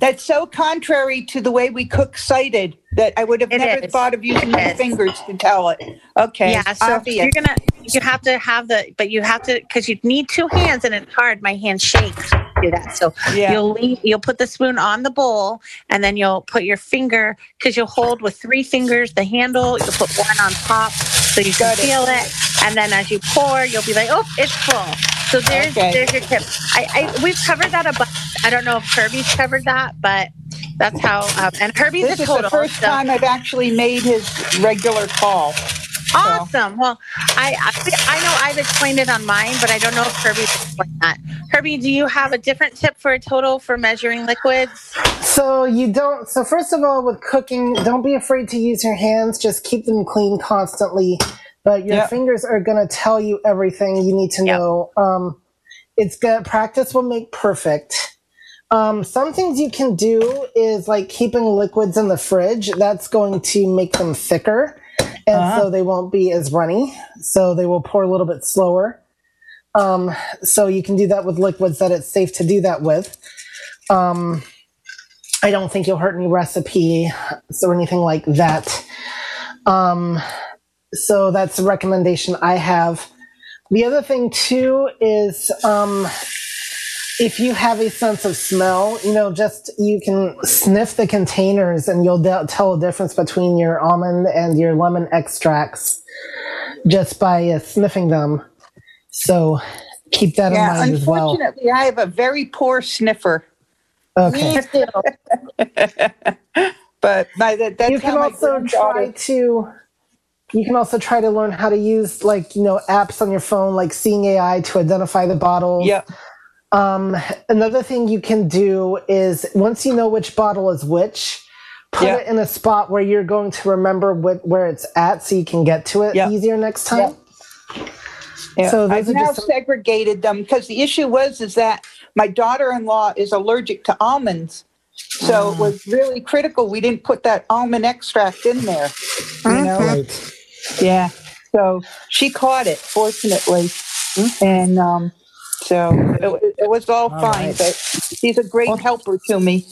That's so contrary to the way we cook sighted that I would have It never is. thought of using my fingers to tell it. Okay. Yeah, so obvious. you're gonna you have to have the, but you have to because you need two hands, and it's hard. My hand shakes. Do that. So yeah. You'll leave, you'll put the spoon on the bowl and then you'll put your finger because you'll hold with three fingers the handle. You'll put one on top so you can Got it. feel it. And then as you pour, you'll be like, oh, it's full. So there's Okay. there's your tip. I, I we've covered that a bunch. I don't know if Herbie's covered that, but that's how. Um, and Herbie's This is total. the first so- time I've actually made his regular call. Awesome. Well, I, I I know I've explained it on mine, but I don't know if Herbie's explained that. Herbie, do you have a different tip for a total for measuring liquids? So you don't. So first of all, with cooking, don't be afraid to use your hands. Just keep them clean constantly. But your Yep. fingers are gonna tell you everything you need to Yep. know. Um, it's good. Practice will make perfect. Um, some things you can do is like keeping liquids in the fridge. That's going to make them thicker, and Ah. so they won't be as runny. So they will pour a little bit slower. Um, so you can do that with liquids that it's safe to do that with. Um, I don't think you'll hurt any recipe or anything like that. Um, so that's a recommendation I have. The other thing too is um, if you have a sense of smell, you know, just you can sniff the containers and you'll de- tell a difference between your almond and your lemon extracts just by uh, sniffing them. So keep that Yeah, in mind as well. unfortunately, I have a very poor sniffer. Okay. But my, that, that's you can also try to you can also try to learn how to use like you know apps on your phone like Seeing AI to identify the bottles Yeah. um another thing you can do is once you know which bottle is which put Yeah. it in a spot where you're going to remember what, where it's at so you can get to it Yeah. easier next time Yeah. So I've now some- segregated them because the issue was is that my daughter-in-law is allergic to almonds. So it Ah. was really critical we didn't put that almond extract in there. You know? right Yeah. So she caught it, fortunately. And um, so it, it was all, All fine, right. but she's a great helper to me.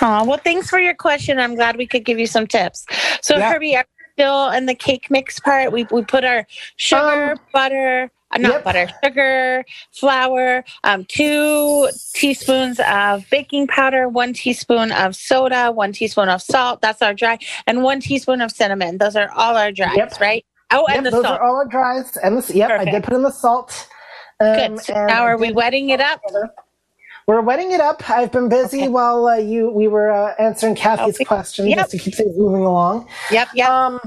Aw, well, thanks for your question. I'm glad we could give you some tips. So, Yeah. Herbie, are we still in the cake mix part? We we put our sugar, Um, butter, not Yep. butter, sugar, flour, um, two teaspoons of baking powder, one teaspoon of soda, one teaspoon of salt. That's our dry, and one teaspoon of cinnamon. Those are all our dries, Yep. right? Oh, Yep, and the those salt. are all our dries. And this, yep, I did put in the salt. Um, Good. So now are we wetting it up? We're wetting it up. I've been busy Okay. while uh, you we were uh, answering Kathy's Okay. question Yep. just to keep things moving along. Yep, yep. Um,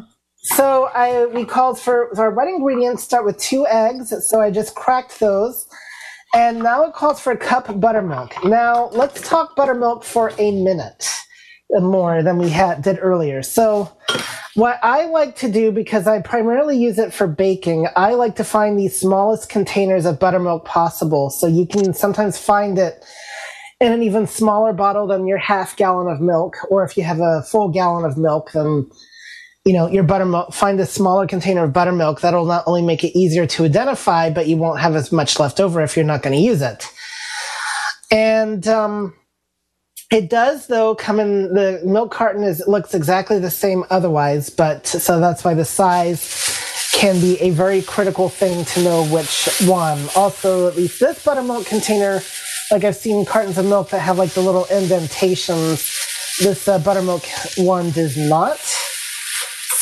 so I we called for so our wet ingredients start with two eggs. So I just cracked those, and now it calls for a cup buttermilk. Now let's talk buttermilk for a minute more than we had did earlier. So what I like to do because I primarily use it for baking, I like to find the smallest containers of buttermilk possible. So you can sometimes find it in an even smaller bottle than your half gallon of milk, or if you have a full gallon of milk, then you know your buttermilk. Find a smaller container of buttermilk. That'll not only make it easier to identify, but you won't have as much left over if you're not going to use it. And um, it does, though, come in the milk carton is looks exactly the same otherwise, but so that's why the size can be a very critical thing to know which one. Also, at least this buttermilk container, like I've seen cartons of milk that have like the little indentations. This uh, buttermilk one does not.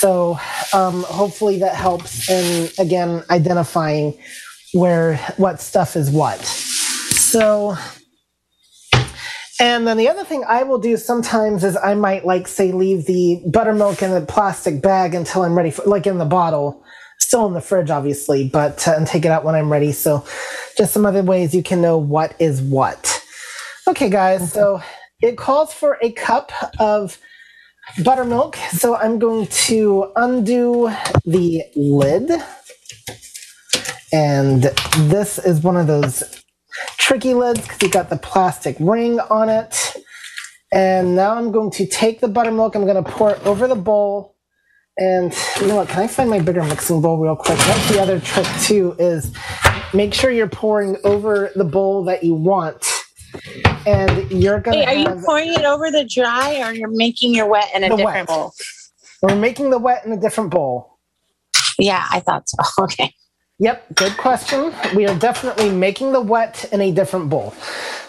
So um, hopefully that helps in again identifying where what stuff is what. So and then the other thing I will do sometimes is I might like say leave the buttermilk in a plastic bag until I'm ready for like in the bottle, still in the fridge obviously, but uh, and take it out when I'm ready. So just some other ways you can know what is what. Okay, guys. So it calls for a cup of buttermilk. So I'm going to undo the lid. And this is one of those tricky lids because you got the plastic ring on it. And now I'm going to take the buttermilk, I'm going to pour it over the bowl. And you know what? Can I find my bigger mixing bowl real quick? That's the other trick too is make sure you're pouring over the bowl that you want. And you're gonna Wait, are you pouring it over the dry or you're making your wet in a different wet. bowl? we're making the wet in a different bowl. Yeah, I thought so. Okay. Yep, good question. We are definitely making the wet in a different bowl.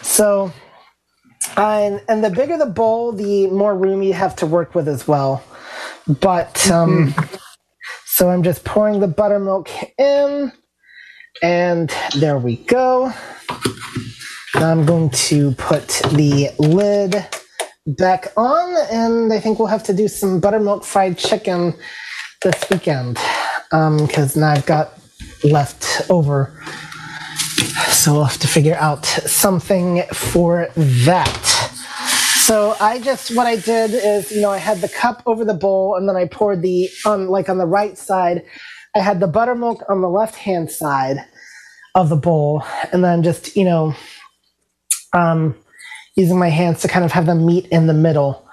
So, and, and the bigger the bowl, the more room you have to work with as well. But, um, so I'm just pouring the buttermilk in, and there we go. Now I'm going to put the lid back on, and I think we'll have to do some buttermilk fried chicken this weekend um, because now I've got left over. So we'll have to figure out something for that. So I just what I did is you know I had the cup over the bowl and then I poured the on like on the right side. I had the buttermilk on the left hand side of the bowl and then just you know um, using my hands to kind of have them meet in the middle.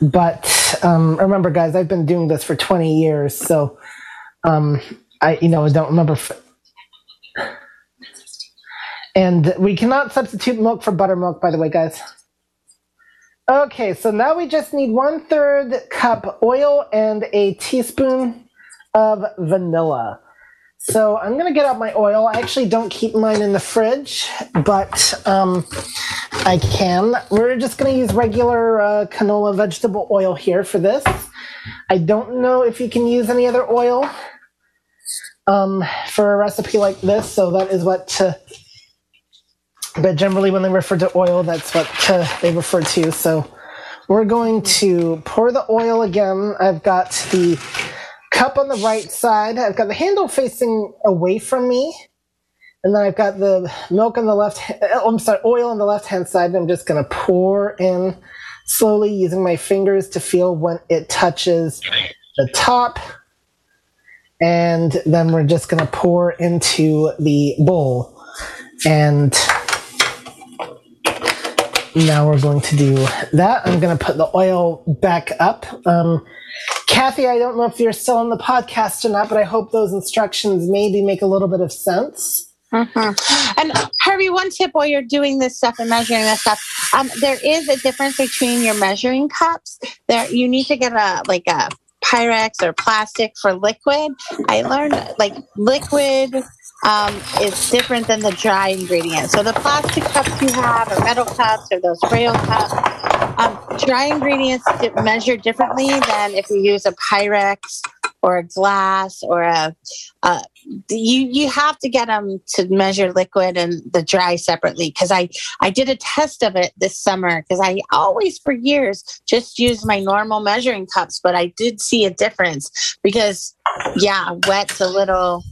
But um, remember, guys, I've been doing this for 20 years, so um, I, you know, don't remember. F- and we cannot substitute milk for buttermilk, by the way, guys. Okay, so now we just need one third cup oil and a teaspoon of vanilla. So I'm gonna get out my oil. I actually don't keep mine in the fridge, but um, I can. We're just gonna use regular uh, canola vegetable oil here for this. I don't know if you can use any other oil um, for a recipe like this, so that is what. Uh, but generally, when they refer to oil, that's what uh, they refer to. So we're going to pour the oil again. I've got the cup on the right side. I've got the handle facing away from me. And then I've got the milk on the left, oh, I'm sorry, oil on the left hand side. And I'm just going to pour in slowly using my fingers to feel when it touches the top. And then we're just going to pour into the bowl. And now we're going to do that. I'm going to put the oil back up. Um, Kathy, I don't know if you're still on the podcast or not, but I hope those instructions maybe make a little bit of sense. Mhm. And Harvey, one tip while you're doing this stuff and measuring this stuff, um, there is a difference between your measuring cups. There, you need to get a like a Pyrex or plastic for liquid. I learned like liquid um, is different than the dry ingredient. So the plastic cups you have, or metal cups, or those braille cups, um, dry ingredients di- measure differently than if you use a Pyrex or a glass or a. Uh, you you have to get them to measure liquid and the dry separately because I I did a test of it this summer because I always for years just used my normal measuring cups, but I did see a difference because yeah, wet's a little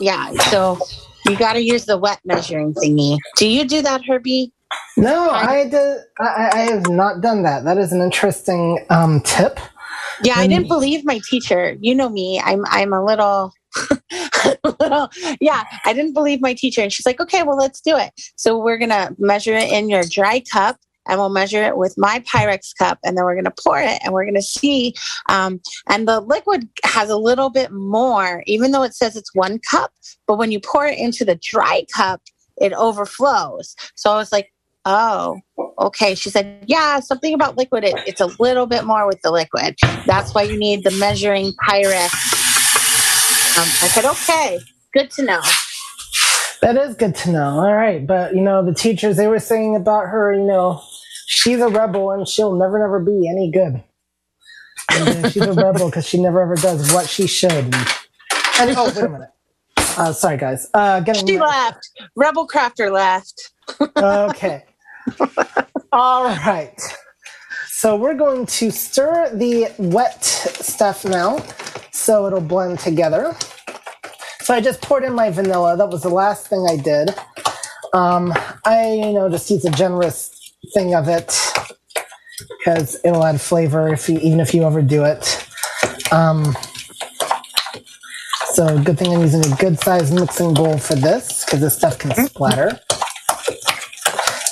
yeah. So you got to use the wet measuring thingy. Do you do that, Herbie? No, I did. I, I have not done that. That is an interesting um, tip. Yeah, I Um, didn't believe my teacher. You know me. I'm I'm a little a little yeah, I didn't believe my teacher and she's like, "Okay, well, let's do it." So we're going to measure it in your dry cup and we'll measure it with my Pyrex cup and then we're going to pour it and we're going to see um, and the liquid has a little bit more even though it says it's one cup, but when you pour it into the dry cup, it overflows. So I was like, "Oh, okay." She said, "Yeah, something about liquid. It, it's a little bit more with the liquid. That's why you need the measuring Pyrex." Um, I said, "Okay, good to know." That is good to know. All right, but you know the teachers they were saying about her. You know, she's a rebel and she'll never, never be any good. And, uh, she's a rebel because she never ever does what she should. And, and- oh, wait a minute. Uh, sorry, guys. Uh, She laughed. Rebel Crafter left. okay. All right. So we're going to stir the wet stuff now so it'll blend together. So I just poured in my vanilla. That was the last thing I did. Um, I, you know, just use a generous thing of it because it'll add flavor if you, even if you overdo it. Um, so good thing I'm using a good sized mixing bowl for this because this stuff can splatter.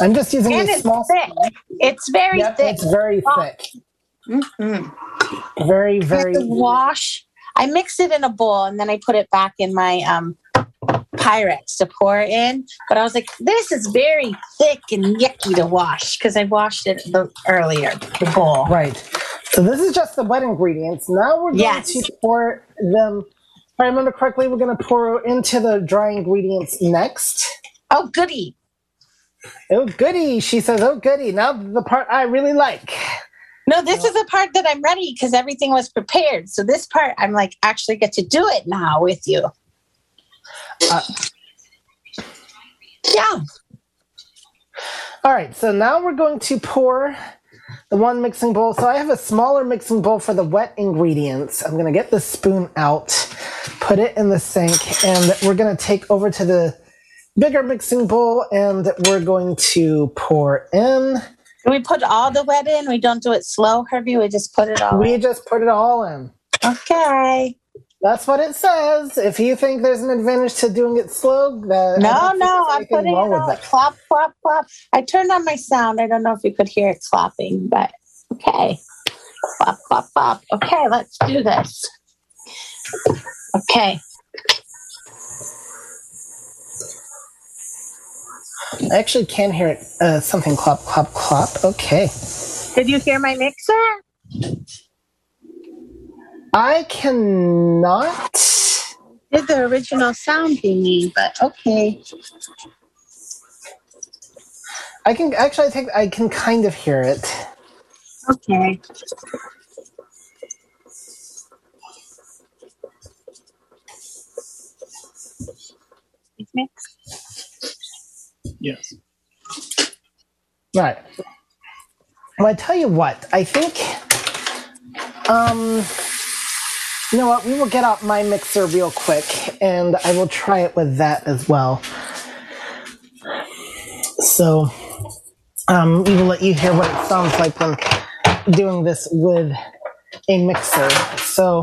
I'm just using And a it's small. thick. It's very Yep, thick. it's very thick. Mm-hmm. Very, very. wash. I mix it in a bowl and then I put it back in my um Pyrex to pour in. But I was like, this is very thick and yucky to wash because I washed it the, earlier, the bowl. Right. So this is just the wet ingredients. Now we're going Yes. to pour them. If I remember correctly, we're going to pour into the dry ingredients next. Oh, goody. Oh, goody. She says, oh, goody. Now the part I really like. No, this is the part that I'm ready because everything was prepared. So this part, I'm like, actually get to do it now with you. Uh, yeah. All right. So now we're going to pour the one mixing bowl. So I have a smaller mixing bowl for the wet ingredients. I'm going to get the spoon out, put it in the sink, and we're going to take over to the bigger mixing bowl and we're going to pour in. We put all the wet in. We don't do it slow, Herbie. We just put it all We in. just put it all in. Okay. That's what it says. If you think there's an advantage to doing it slow, No, no, I'm put it wrong in with all that. clop, clop, clop. I turned on my sound. I don't know if you could hear it clopping, but okay. Clop, clop, clop. Okay, let's do this. Okay. I actually can hear it. Uh, something clop, clop, clop. Okay. Did you hear my mixer? I cannot. Did the original sound thingy, but okay. I can actually. I think I can kind of hear it. Okay. Yes. Right. Well, I tell you what. I think. Um. You know what? We will get out my mixer real quick, and I will try it with that as well. So, um, we will let you hear what it sounds like when doing this with a mixer. So,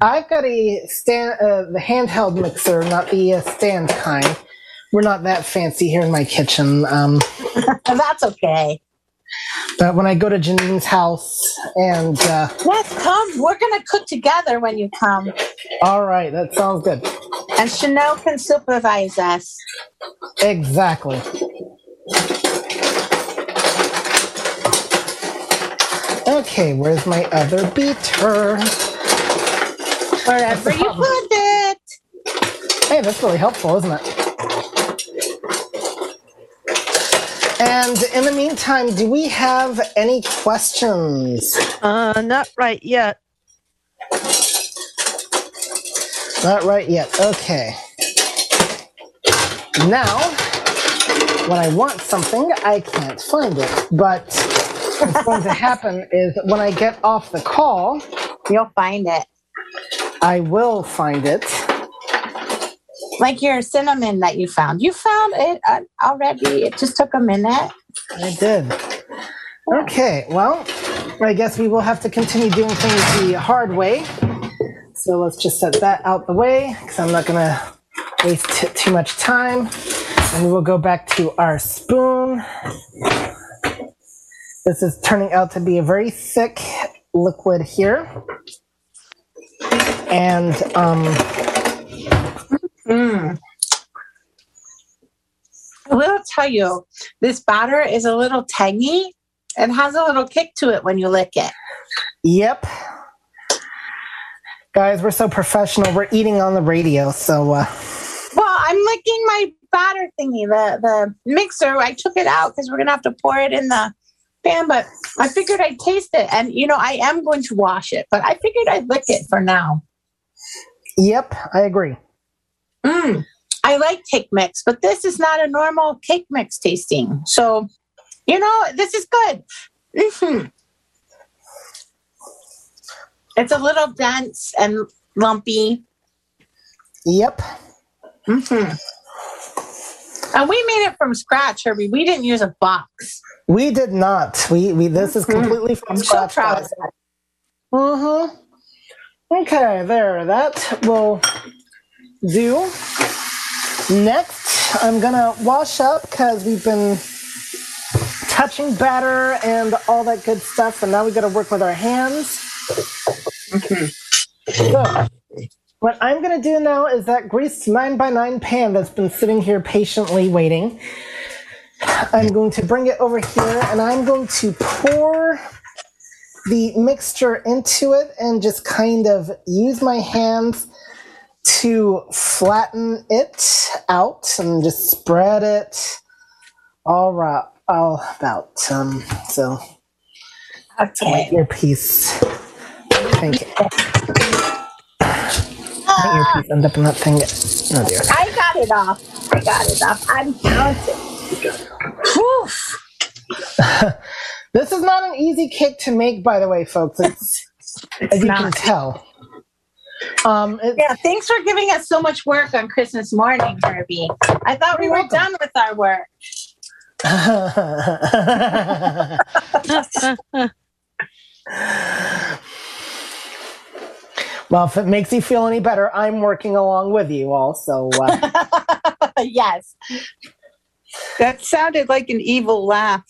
I've got a stand, uh, the handheld mixer, not the uh, stand kind. We're not that fancy here in my kitchen. Um, That's okay. but when I go to Janine's house, and uh, Let's come. We're going to cook together when you come. all right, that sounds good. And Chanel can supervise us. Exactly. Okay, where's my other beater? Wherever you put it. Hey, that's really helpful, isn't it? And in the meantime, do we have any questions? Uh, not right yet. Not right yet. Okay. Now, when I want something, I can't find it. But what's going to happen is when I get off the call, You'll find it. I will find it. Like your cinnamon that you found. You found it uh, already. It just took a minute. I did. Okay, well, I guess we will have to continue doing things the hard way. So let's just set that out the way because I'm not going to waste t- too much time. And we will go back to our spoon. This is turning out to be a very thick liquid here. And um, Mm. I will tell you, this batter is a little tangy and has a little kick to it when you lick it. yep. Guys, we're so professional. We're eating on the radio. So, uh, Well, I'm licking my batter thingy, the the mixer. I took it out because we're gonna have to pour it in the pan, but I figured I'd taste it, and you know I am going to wash it, but I figured I'd lick it for now. yep, I agree. Mm, I like cake mix, but this is not a normal cake mix tasting. So, you know, this is good. hmm It's a little dense and lumpy. Yep. hmm And we made it from scratch, Herbie. We didn't use a box. We did not. We we this is completely from I'm so scratch. proud guys. of that. Mm-hmm. Okay, there. That will do. Next, I'm gonna wash up because we've been touching batter and all that good stuff, and now we gotta work with our hands. Mm-hmm. So, what I'm gonna do now is that greased 9 by 9 pan that's been sitting here patiently waiting. I'm going to bring it over here and I'm going to pour the mixture into it and just kind of use my hands to flatten it out and just spread it all right all about um so. Okay. earpiece. I think my earpiece end up in that thing. Oh dear. I got it off. I got it off. I'm counting. This is not an easy cake to make by the way folks. It's as It's you can tell um Yeah, thanks for giving us so much work on Christmas morning, Herbie. I thought we were welcome. done with our work. well, if it makes you feel any better, I'm working along with you all. So, uh, yes. That sounded like an evil laugh.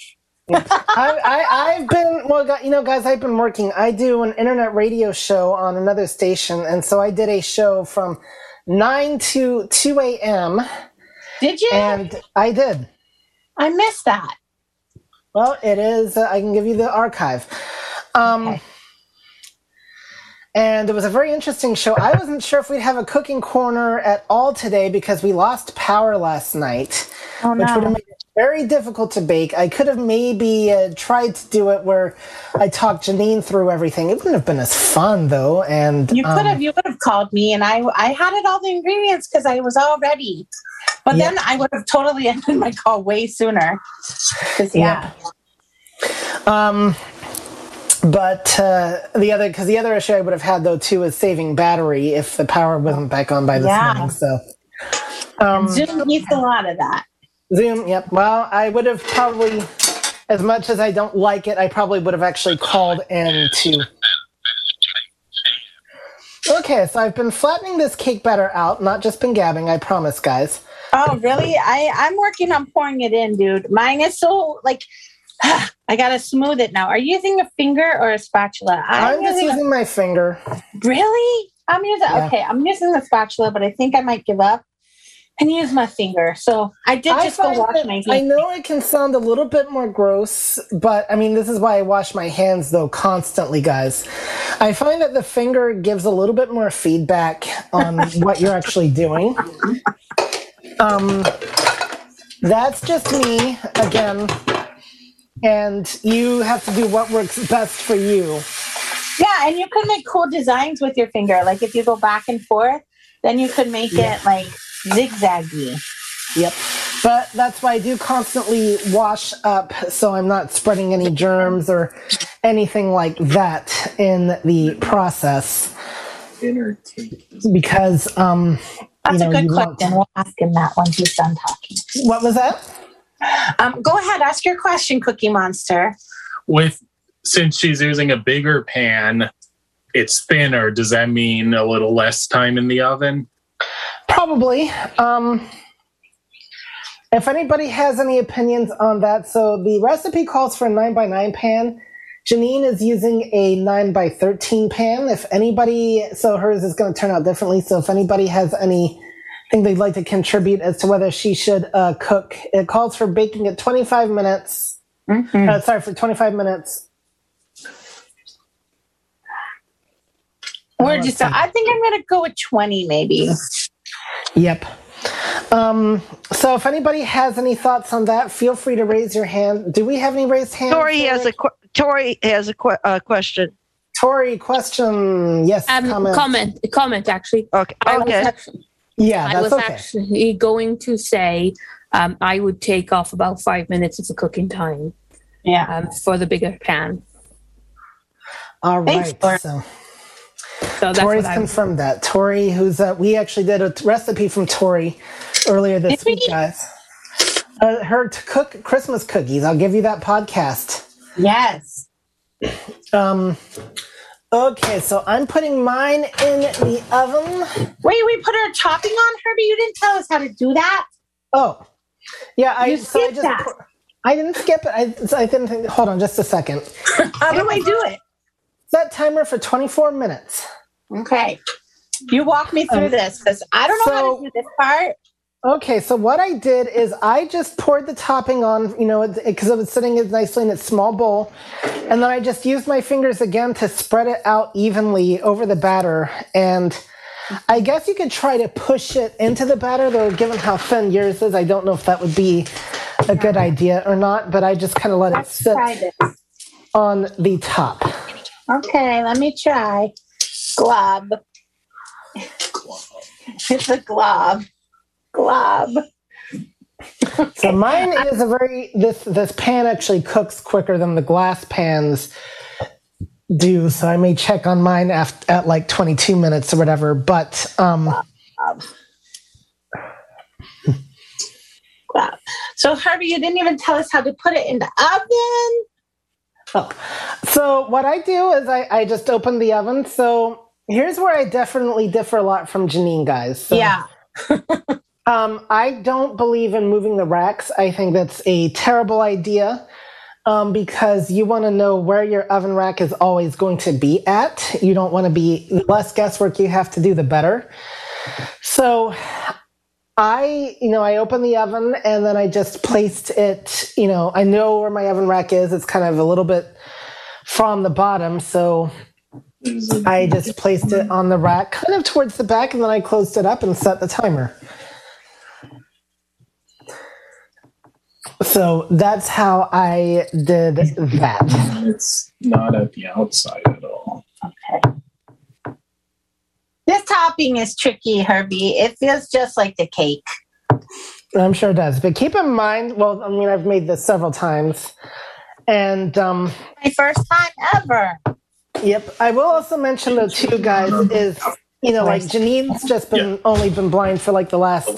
I, I, I've been, well, you know, guys, I've been working. I do an internet radio show on another station. And so I did a show from 9 to 2 a.m. Did you? And I did. I missed that. Well, it is, uh, I can give you the archive. Um, Okay. And it was a very interesting show. I wasn't sure if we'd have a cooking corner at all today because we lost power last night, Oh which would have no. made it very difficult to bake. I could have maybe uh, tried to do it where I talked Janine through everything. It wouldn't have been as fun though. And You could um, have you would have called me and I I had it all the ingredients because I was all ready. But Yeah. then I would have totally ended my call way sooner. yeah. Um, but uh, the other, because the other issue I would have had though too is saving battery if the power wasn't back on by this Yeah. morning. So, um, Zoom eats a lot of that. Zoom, yep. Well, I would have probably, as much as I don't like it, I probably would have actually called in to. Okay, so I've been flattening this cake batter out, not just been gabbing, I promise, guys. Oh, really? I I'm working on pouring it in, dude. Mine is so like I gotta smooth it now. Are you using a finger or a spatula? I'm, just using a- my finger. really. I'm using Yeah. okay. I'm using the spatula, but I think I might give up and use my finger. So I did I just go wash my I know it can sound a little bit more gross, but I mean, this is why I wash my hands though constantly, guys. I find that the finger gives a little bit more feedback on what you're actually doing. Um, that's just me again, and you have to do what works best for you. Yeah, and you can make cool designs with your finger. Like if you go back and forth, then you could make Yeah. it like zigzaggy. Yep. But that's why I do constantly wash up so I'm not spreading any germs or anything like that in the process Dinner cake. because um That's you know, a good you want- question. We'll ask him that once he's done talking. what was that? Um, go ahead, ask your question, Cookie Monster. With since she's using a bigger pan, it's thinner. Does that mean a little less time in the oven? Probably. Um if anybody has any opinions on that, so the recipe calls for a 9 by 9 pan. Janine is using a 9 by 13 pan. If anybody, so hers is going to turn out differently. So if anybody has anything they'd like to contribute as to whether she should uh, cook, it calls for baking at 25 minutes. Mm-hmm. Uh, sorry, for 25 minutes. We're just, I think I'm going to go with 20 maybe. Yep. Um, so if anybody has any thoughts on that, feel free to raise your hand. Do we have any raised hands? Tori has a qu- Tori has a qu- uh, question. Tori question. Yes, Um, comment. comment. comment, actually. Okay. I Okay. actually, Yeah, I was okay. actually going to say um, I would take off about five minutes of the cooking time Yeah. um, for the bigger pan. All Thanks, right. Tori. So So that's Tori's confirmed that. Tori, who's uh, we actually did a recipe from Tori earlier this week, guys. Uh, her to cook Christmas cookies. I'll give you that podcast. Yes. Um, okay, so I'm putting mine in the oven. Wait, we put our topping on, Herbie? You didn't tell us how to do that? Oh, yeah. I You so I just that. I didn't skip it. I, so I didn't think. Hold on, just a second. How do I do it? Set timer for 24 minutes. Okay. You walk me through Um, this because I don't know how to do this part. Okay, so what I did is I just poured the topping on, you know, because it, was sitting nicely in its small bowl, and then I just used my fingers again to spread it out evenly over the batter. And I guess you could try to push it into the batter, though, given how thin yours is, I don't know if that would be a good idea or not. But I just kind of let it sit on the top. Okay, let me try. Glob. It's a glob. Glob. So mine is a very this this pan actually cooks quicker than the glass pans do. So I may check on mine after, at like 22 minutes or whatever. But um, Glob. So, Herbie, you didn't even tell us how to put it in the oven. Oh. so what I do is I, I just open the oven. So here's where I definitely differ a lot from Janine, guys. So, yeah. Um, I don't believe in moving the racks. I think that's a terrible idea um, because you want to know where your oven rack is always going to be at. You don't want to be the less guesswork you have to do, the better. So I, you know, I opened the oven and then I just placed it, you know, I know where my oven rack is. It's kind of a little bit from the bottom. So I just placed it on the rack kind of towards the back and then I closed it up and set the timer. So that's how I did that. It's not at the outside at all. Okay. This topping is tricky, Herbie. It feels just like the cake. I'm sure it does. But keep in mind, well, I mean, I've made this several times. And um, My first time ever. yep, I will also mention though too, guys, is you know, like Janine's just been only been blind for like the last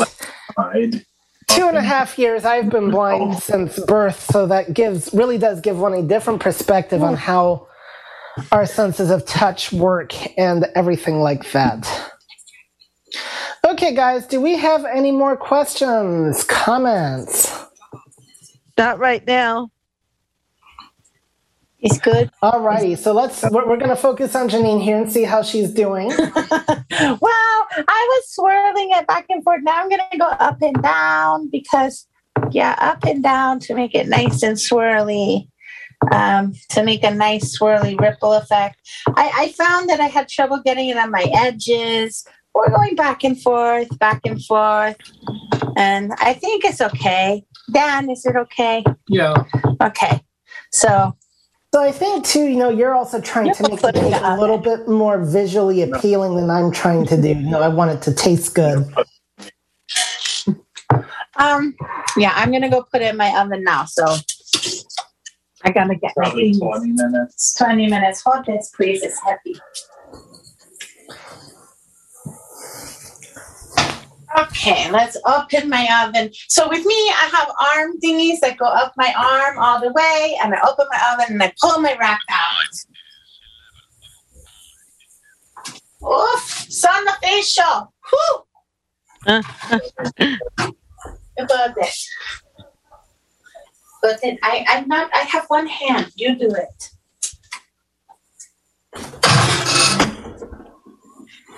two and a half years. I've been blind since birth, so that gives really does give one a different perspective on how our senses of touch work and everything like that. Okay, guys, do we have any more questions, comments? Not right now. It's good. All righty. so let's we're, we're gonna focus on Janine here and see how she's doing. Well, I was swirling it back and forth. Now I'm going to go up and down because, yeah, up and down to make it nice and swirly, um, to make a nice swirly ripple effect. I, I found that I had trouble getting it on my edges. We're going back and forth, back and forth. And I think it's okay. Dan, is it okay? Yeah. Okay. So, So I think too, you know, you're also trying to make the cake a little bit more visually appealing than I'm trying to do. You know, I want it to taste good. um, yeah, I'm going to go put it in my oven now. So, I got to get my Probably things. 20 minutes. 20 minutes. Hold this, please. It's heavy. Okay, let's open my oven. So with me, I have arm thingies that go up my arm all the way, and I open my oven and I pull my rack out. Oof, sun the facial. Whew. Uh. About this. But then I, I'm not, I have one hand. You do it.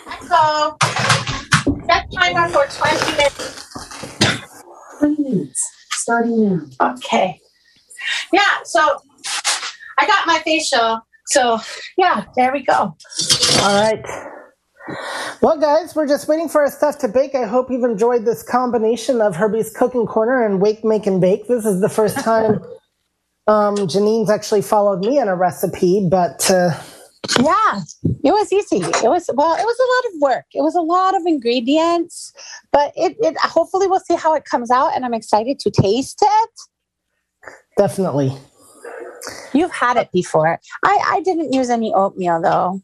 Let's go. Set timer for 20 minutes. 20 minutes. Starting now. Okay. Yeah, so I got my facial. So yeah, there we go. All right. Well, guys, we're just waiting for our stuff to bake. I hope you've enjoyed this combination of Herbie's Cooking Corner and Wake, Make, and Bake. This is the first time um, Janine's actually followed me on a recipe, but uh, Yeah, it was easy. It was well, it was a lot of work. It was a lot of ingredients, but it, it hopefully we'll see how it comes out and I'm excited to taste it. definitely. You've had it before. I, I didn't use any oatmeal though.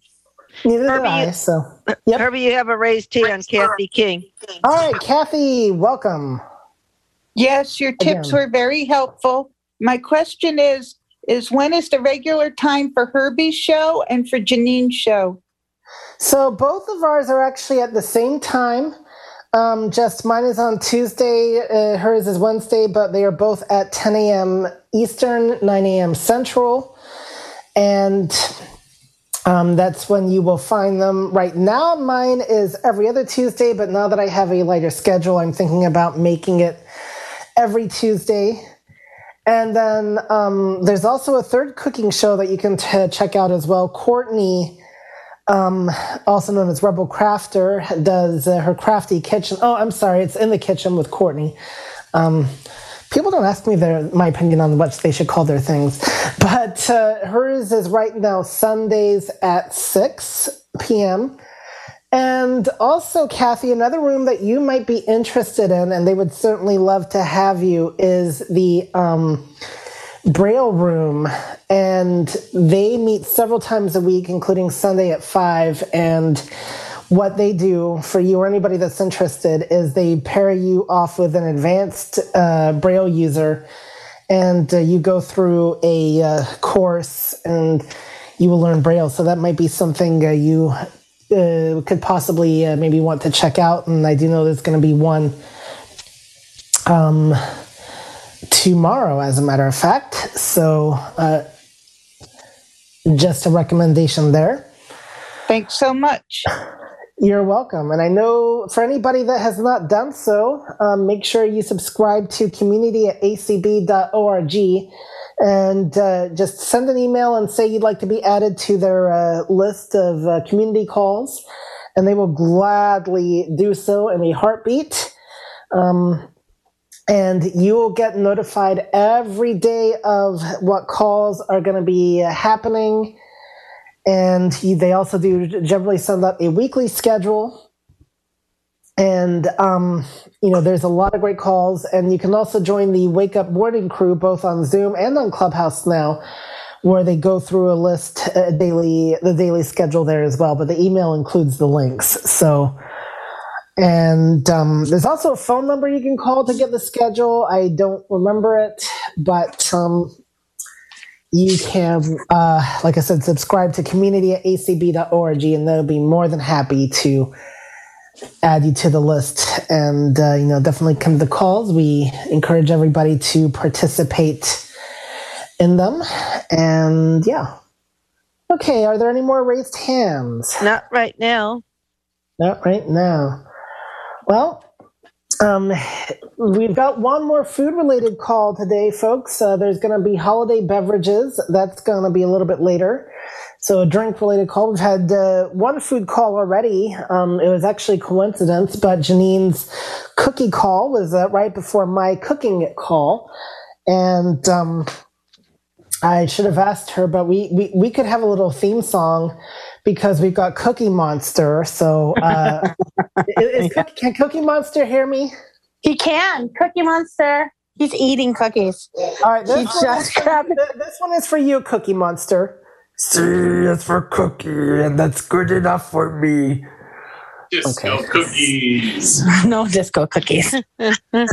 Neither did Herbie, I. you- So, yep. Herbie, you have a raised tea on Kathy King. All right, Kathy, welcome. Yes, your tips Again. were very helpful. My question is, is when is the regular time for Herbie's show and for Janine's show? So both of ours are actually at the same time. Um, just mine is on Tuesday, uh, hers is Wednesday, but they are both at 10 a.m. Eastern, 9 a.m. Central. And um, that's when you will find them. Right now, mine is every other Tuesday, but now that I have a lighter schedule, I'm thinking about making it every Tuesday. And then um, there's also a third cooking show that you can t- check out as well. Courtney um, also known as Rebel Crafter, does uh, her crafty kitchen. Oh, I'm sorry, it's in the kitchen with Courtney. Um, people don't ask me their my opinion on what they should call their things, but uh, hers is right now Sundays at 6 p.m. And also, Kathy, another room that you might be interested in, and they would certainly love to have you, is the um, Braille Room. And they meet several times a week, including Sunday at 5. And what they do for you or anybody that's interested is they pair you off with an advanced uh, Braille user, and uh, you go through a uh, course and you will learn Braille. So that might be something uh, you uh, could possibly uh, maybe want to check out. And I do know there's going to be one um, tomorrow, as a matter of fact. So just a recommendation there. Thanks so much. You're welcome. And I know for anybody that has not done so, um, make sure you subscribe to community at acb.org and uh, just send an email and say you'd like to be added to their uh, list of uh, community calls. And they will gladly do so in a heartbeat. Um, and you will get notified every day of what calls are going to be happening and he, they also do generally send out a weekly schedule. And um, you know there's a lot of great calls. And you can also join the wake up morning crew both on zoom and on clubhouse now where they go through a list uh, daily the daily schedule there as well. But the email includes the links. So and um, there's also a phone number you can call to get the schedule. I don't remember it but um, you can, uh, like I said, subscribe to community at acb.org, and they'll be more than happy to add you to the list. And, uh, you know, definitely come to the calls. We encourage everybody to participate in them. And yeah. Okay, are there any more raised hands? Not right now. Not right now. Well, um, we've got one more food related call today, folks. Uh, there's going to be holiday beverages. That's going to be a little bit later. So, a drink related call. We've had uh, one food call already. Um, it was actually coincidence, but Janine's cookie call was uh, right before my cooking call. And um, I should have asked her, but we, we, we could have a little theme song because we've got Cookie Monster. So, uh, is, is Cookie, can Cookie Monster hear me? He can. Cookie Monster. He's eating cookies. All right, He this, one, just is for, grabbed this one is for you, Cookie Monster. C is for cookie, and that's good enough for me. Disco Okay. cookies. no disco cookies. no,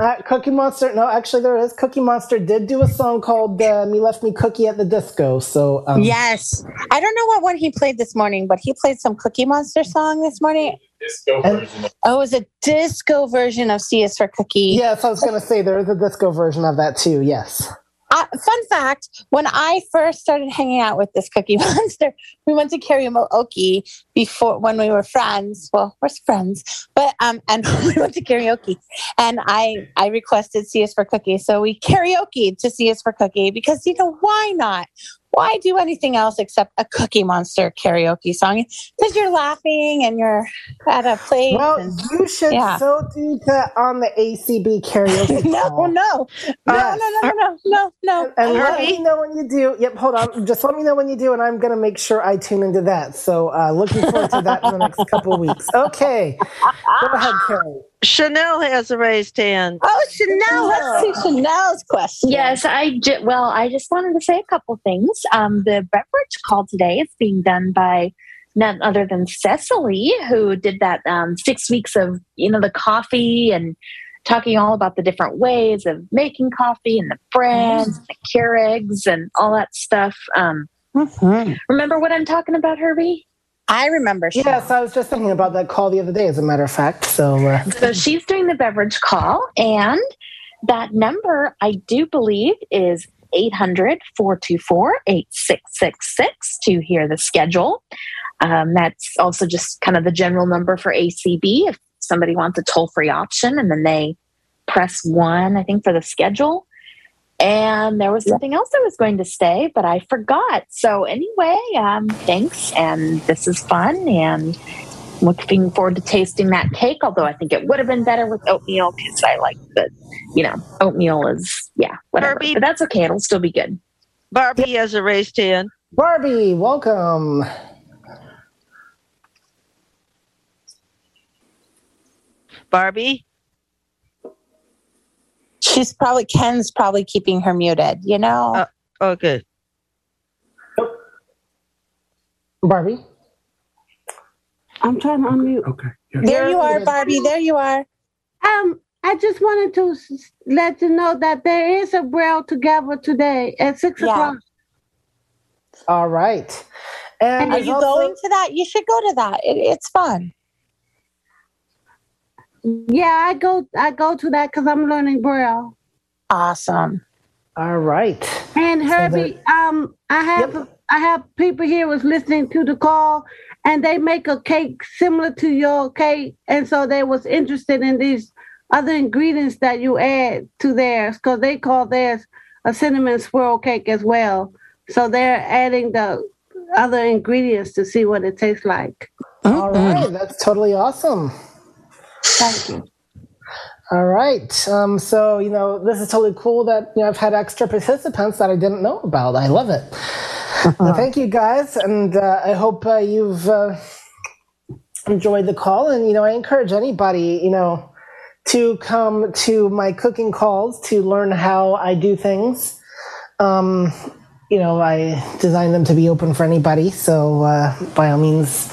uh, Cookie Monster. No, actually, there is. Cookie Monster did do a song called uh, "Me Left Me Cookie at the Disco." So, um, yes. I don't know what one he played this morning, but he played some Cookie Monster song this morning. Disco And- version of Oh, it was a disco version of C is for Cookie. yes, I was going to say there is a disco version of that too. Yes. Uh, fun fact when I first started hanging out with this Cookie Monster, we went to karaoke before when we were friends. Well, we're friends, but um, and we went to karaoke, and I I requested C is for Cookie, so we karaoke to C is for Cookie because you know why not? Why do anything else except a Cookie Monster karaoke song? Because you're laughing and you're at a place. Well, and- you should Yeah. so do that on the ACB karaoke. no, call. no, no, Yes. no, no, no, no, no. And let me know when you do. Yep, hold on. Just let me know when you do, and I'm going to make sure I tune into that. So, uh, looking forward to that in the next couple of weeks. Okay. Go ahead, Carrie. Chanel has a raised hand. Oh, Chanel. Let's see Chanel's question. Yes, I ju- well, I just wanted to say a couple things. Um, the beverage call today is being done by none other than Cecily, who did that um, six weeks of you know the coffee and talking all about the different ways of making coffee and the brands, and the Keurigs, and all that stuff. Um, Mhm. remember what I'm talking about, Herbie? I remember. Yes, I was just thinking about that call the other day, as a matter of fact. So, uh, So she's doing the beverage call, and that number I do believe is 800 424 8666 to hear the schedule. Um, that's also just kind of the general number for ACB if somebody wants a toll free option, and then they press one, I think, for the schedule. And there was something else I was going to say, but I forgot. So, anyway, um, thanks. And this is fun. And looking forward to tasting that cake. Although I think it would have been better with oatmeal because I like the, you know, oatmeal is yeah, whatever. Herbie. But that's okay. It'll still be good. Barbie has a raised hand. Barbie, welcome. Barbie? She's probably Ken's probably keeping her muted. You know. Uh, Oh, good. Barbie. I'm trying to unmute. Okay. there you are, Barbie. There you are. Um, I just wanted to s- let you know that there is a braille together today at six Yeah. o'clock. All right. And Are you also- going to that? You should go to that. It, it's fun. Yeah, I go. I go to that because I'm learning braille. Awesome. All right. And So Herbie, um, I have I have people here was listening to the call, and they make a cake similar to your cake, and so they was interested in these other ingredients that you add to theirs because they call theirs a cinnamon swirl cake as well. So they're adding the other ingredients to see what it tastes like. All right. That's totally awesome. Thank you. All right. Um, so, you know, this is totally cool that you know, I've had extra participants that I didn't know about. I love it. Well, thank you guys. And uh, I hope uh, you've uh, enjoyed the call. And, you know, I encourage anybody, you know, to come to my cooking calls to learn how I do things. Um, you know, I designed them to be open for anybody. So, uh, by all means,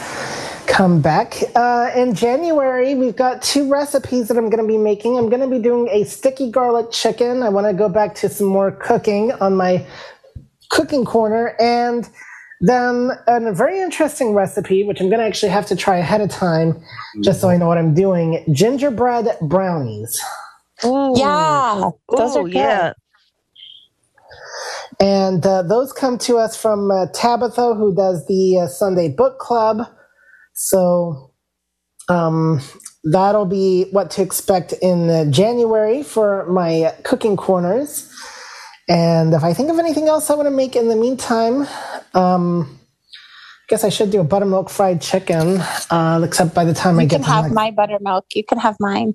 come back. Uh, in January, we've got two recipes that I'm going to be making. I'm going to be doing a sticky garlic chicken. I want to go back to some more cooking on my cooking corner. And then a very interesting recipe, which I'm going to actually have to try ahead of time, just so I know what I'm doing gingerbread brownies. Ooh. Yeah, those Ooh, are good. yeah. And uh, those come to us from uh, Tabitha, who does the uh, Sunday Book Club. So um, that'll be what to expect in January for my cooking corners. And if I think of anything else I want to make in the meantime, um, I guess I should do a buttermilk fried chicken. Uh, except by the time I You get can have my, my buttermilk. You can have mine.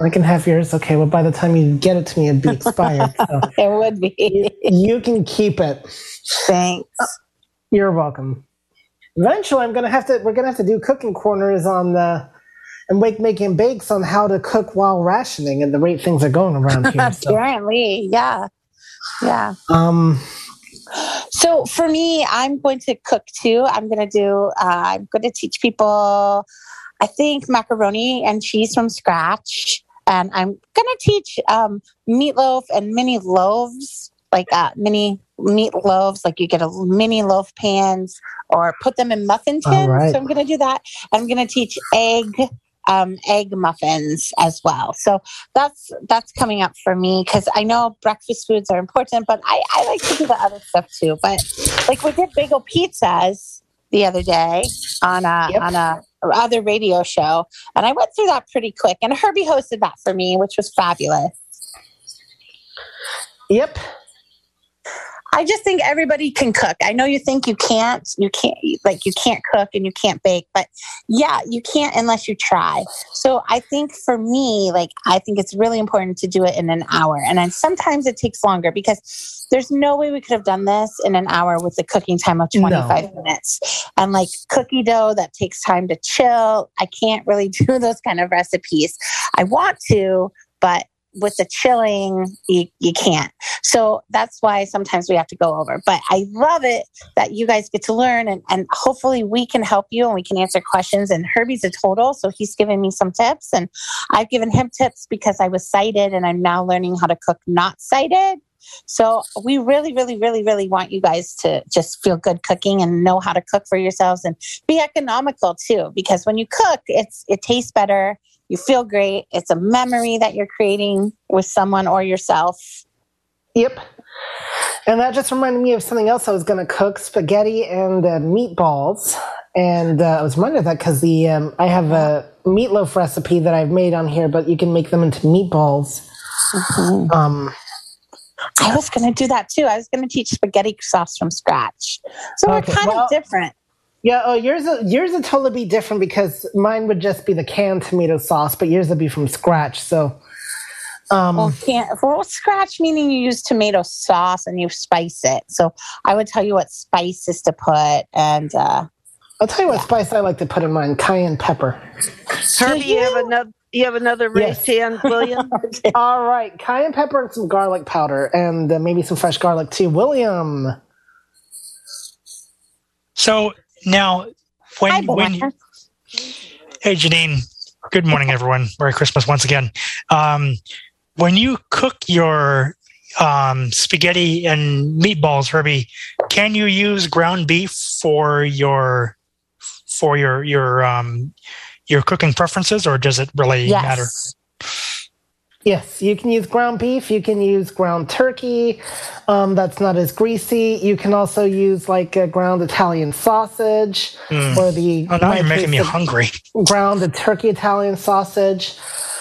I can have yours. Okay. Well, by the time you get it to me, it'd be expired. so It would be. you can keep it. Thanks. You're welcome. Eventually, I'm gonna have to. We're gonna have to do cooking corners on the and wake making bakes on how to cook while rationing and the rate things are going around here. So, Apparently, yeah. Yeah. um, So for me, I'm going to cook too. I'm going to do, uh, I'm going to teach people, I think, macaroni and cheese from scratch. And I'm going to teach um, meatloaf and mini loaves, like uh, mini meat loaves, like you get a mini loaf pans or put them in muffin tins. right. So I'm going to do that. I'm going to teach egg. Um, egg muffins as well. So that's that's coming up for me because I know breakfast foods are important, but I, I like to do the other stuff too. But like we did bagel pizzas the other day on a Yep. on a other radio show, and I went through that pretty quick. And Herbie hosted that for me, which was fabulous. yep. I just think everybody can cook. I know you think you can't, you can't, like you can't cook and you can't bake, but yeah, you can't unless you try. So I think for me, like, I think it's really important to do it in an hour. And then sometimes it takes longer because there's no way we could have done this in an hour with the cooking time of No. 25 minutes. And like cookie dough that takes time to chill. I can't really do those kind of recipes. I want to, but with the chilling, you, you can't. So that's why sometimes we have to go over. But I love it that you guys get to learn and, and hopefully we can help you and we can answer questions. And Herbie's a total, so he's given me some tips and I've given him tips because I was sighted and I'm now learning how to cook not sighted. So we really, really, really, really want you guys to just feel good cooking and know how to cook for yourselves and be economical too. Because when you cook, it's it tastes better. You feel great. It's a memory that you're creating with someone or yourself. Yep. And that just reminded me of something else I was going to cook spaghetti and uh, meatballs. And uh, I was reminded of that because the um, I have a meatloaf recipe that I've made on here, but you can make them into meatballs. Um, I was going to do that too. I was going to teach spaghetti sauce from scratch. So we're kind well- of different. Yeah, oh, yours yours would totally be different because mine would just be the canned tomato sauce, but yours would be from scratch. So, um, Well, can't, well, scratch meaning you use tomato sauce and you spice it. So I would tell you what spices to put. And uh, I'll tell you what spice I like to put in mine: cayenne pepper. Herbie, you have another you have another raised hand, William. All right, cayenne pepper and some garlic powder, and uh, maybe some fresh garlic too. William. So now, when when you, hey Janine, good morning everyone. Merry Christmas once again. Um, when you cook your um, spaghetti and meatballs, Herbie, can you use ground beef for your for your your um, your cooking preferences, or does it really Yes. matter? Yes, you can use ground beef. You can use ground turkey. Um, that's not as greasy. You can also use like a ground Italian sausage Mm. or the. Oh, now you're making me hungry. Ground turkey Italian sausage.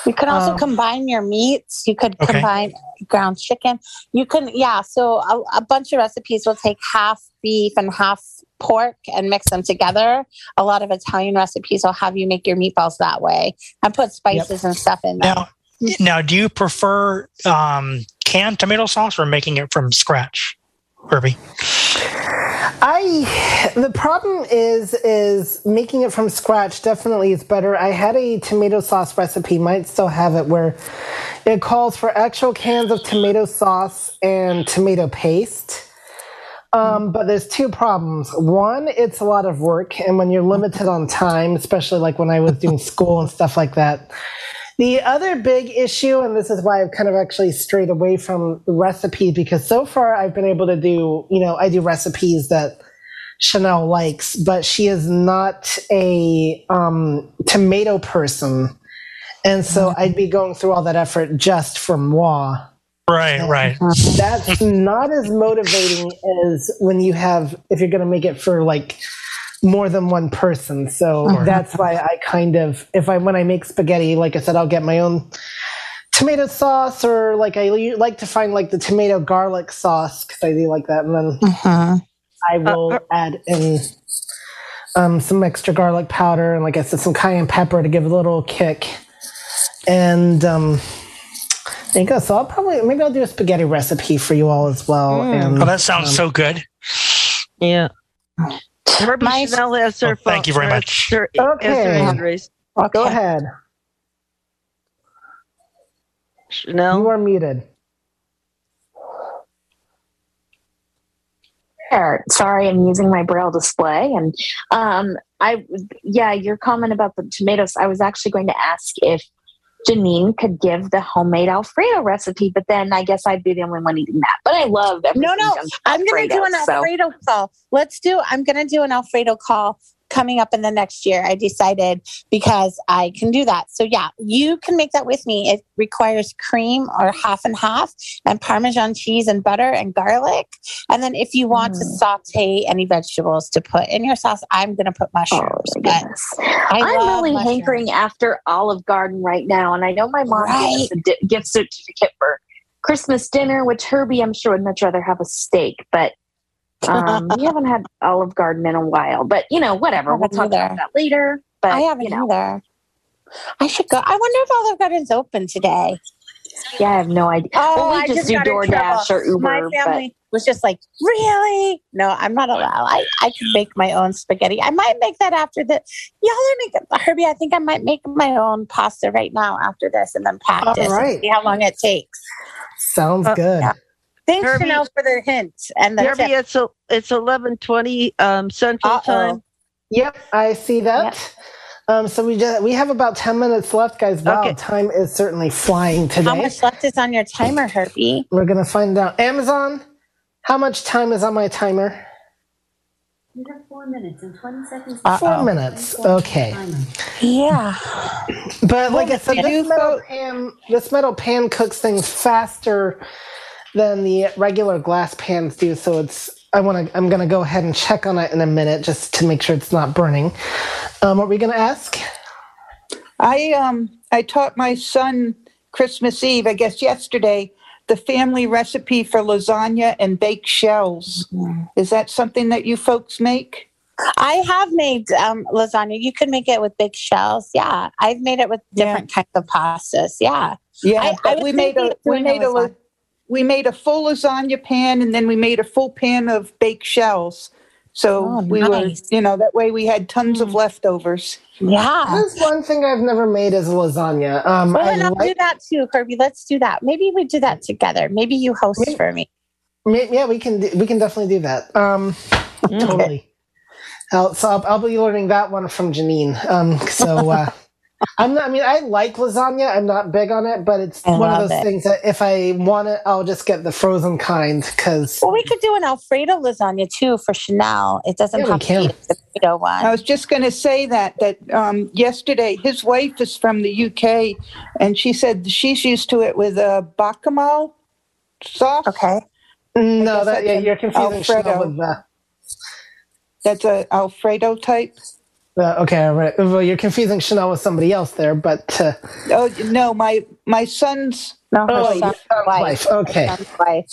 You can also Um, combine your meats. You could Okay. combine ground chicken. You can, yeah. So a, a bunch of recipes will take half beef and half pork and mix them together. A lot of Italian recipes will have you make your meatballs that way and put spices and stuff in them. Now, now, do you prefer um, canned tomato sauce or making it from scratch, Herbie? I the problem is is making it from scratch definitely is better. I had a tomato sauce recipe, might still have it where it calls for actual cans of tomato sauce and tomato paste. Um, but there's two problems. One, it's a lot of work, and when you're limited on time, especially like when I was doing school and stuff like that. The other big issue, and this is why I've kind of actually strayed away from recipes, because so far I've been able to do, you know, I do recipes that Chanel likes, but she is not a um, tomato person. And so I'd be going through all that effort just for moi. Right, right. That's not as motivating as when you have if you're going to make it for like more than one person. So Sure. that's why I kind of if I when I make spaghetti, like I said, I'll get my own tomato sauce or like I like to find like the tomato garlic sauce because I do like that, and then Mm-hmm. I will add in um, some extra garlic powder and like I said, some cayenne pepper to give a little kick. And um, there you go. So I'll probably maybe I'll do a spaghetti recipe for you all as well. And Oh, that sounds um, so good. Yeah. Herbie Chanel has her Oh, thank you very much. her- has her Okay. hand. Go ahead. Chanel. You are muted. There. Sorry, I'm using my braille display. And um, I, yeah, your comment about the tomatoes. I was actually going to ask if Janine could give the homemade Alfredo recipe, but then I guess I'd be the only one eating that. But I love everything No, no, I'm going to do an so- Alfredo call. Let's do. I'm going to do an Alfredo call coming up in the next year. I decided because I can do that. So yeah, you can make that with me. It requires cream or half and half, and Parmesan cheese and butter and garlic. And then if you want to mm. saute any vegetables to put in your sauce, I'm going to put mushrooms. Oh, but I I'm really mushrooms. hankering after Olive Garden right now, and I know my mom gave us a di- gift certificate for Christmas dinner, which Herbie, I'm sure, would much rather have a steak, but um, we haven't had Olive Garden in a while. But you know, whatever. We'll haven't talk about that later. But I haven't you know, either. I should go. I wonder if Olive Garden's open today. yeah, I have no idea. Oh, Well, we I just, just do got DoorDash or Uber. My family was just like, really? No, I'm not allowed. I, I can make my own spaghetti. I might make that after the. Y'all are making Herbie. I think I might make my own pasta right now after this, and then practice All right. and see how long it takes. Sounds good. Thanks, Herbie- Chanel, for the hint and the Herbie, tip. it's a, it's eleven twenty um, Central Uh-oh. Time. Yep, I see that. Um, so we just we have about ten minutes left, guys. Wow, Okay. time is certainly flying today. How much left is on your timer, Herbie? We're gonna find out. Amazon, how much time is on my timer? You have four minutes and 20 seconds. Four minutes. Okay. Yeah. But like I said, this metal pan this metal pan cooks things faster than the regular glass pans do. So it's I want to I'm gonna go ahead and check on it in a minute just to make sure it's not burning. Um, what were we gonna ask? I um I taught my son Christmas Eve, I guess yesterday, the family recipe for lasagna and baked shells. Is that something that you folks make? I have made um, lasagna. You can make it with big shells. Yeah, I've made it with different kinds of pastas. Yeah, Yeah, I- I but was we made a we made a lasagna. We made a full lasagna pan and then we made a full pan of baked shells. So Oh, we nice. were, you know, that way we had tons of leftovers. yeah. That's one thing I've never made is lasagna. Um, Well, I then I'll do like, that too, Herbie. Let's do that. Maybe we do that together. Maybe you host Maybe- for me. yeah, we can we can definitely do that. Um, totally. I'll, so I'll, I'll be learning that one from Janine. Um, so uh, I'm not. I mean, I like lasagna. I'm not big on it, but it's I one of those it. things that if I want it, I'll just get the frozen kind because Well, we could do an Alfredo lasagna too for Chanel. It doesn't Yeah, have to be a tomato one. I was just going to say that that um, yesterday his wife is from the UK, and she said she's used to it with a bacamel sauce. Okay. no, that yeah, you're an confusing Chanel Alfredo. with the. That's a Alfredo type. Uh, okay, all right. Well, you're confusing Chanel with somebody else there, but uh, Oh no, my my son's No, oh, son's son's wife. wife. Okay, Son's wife.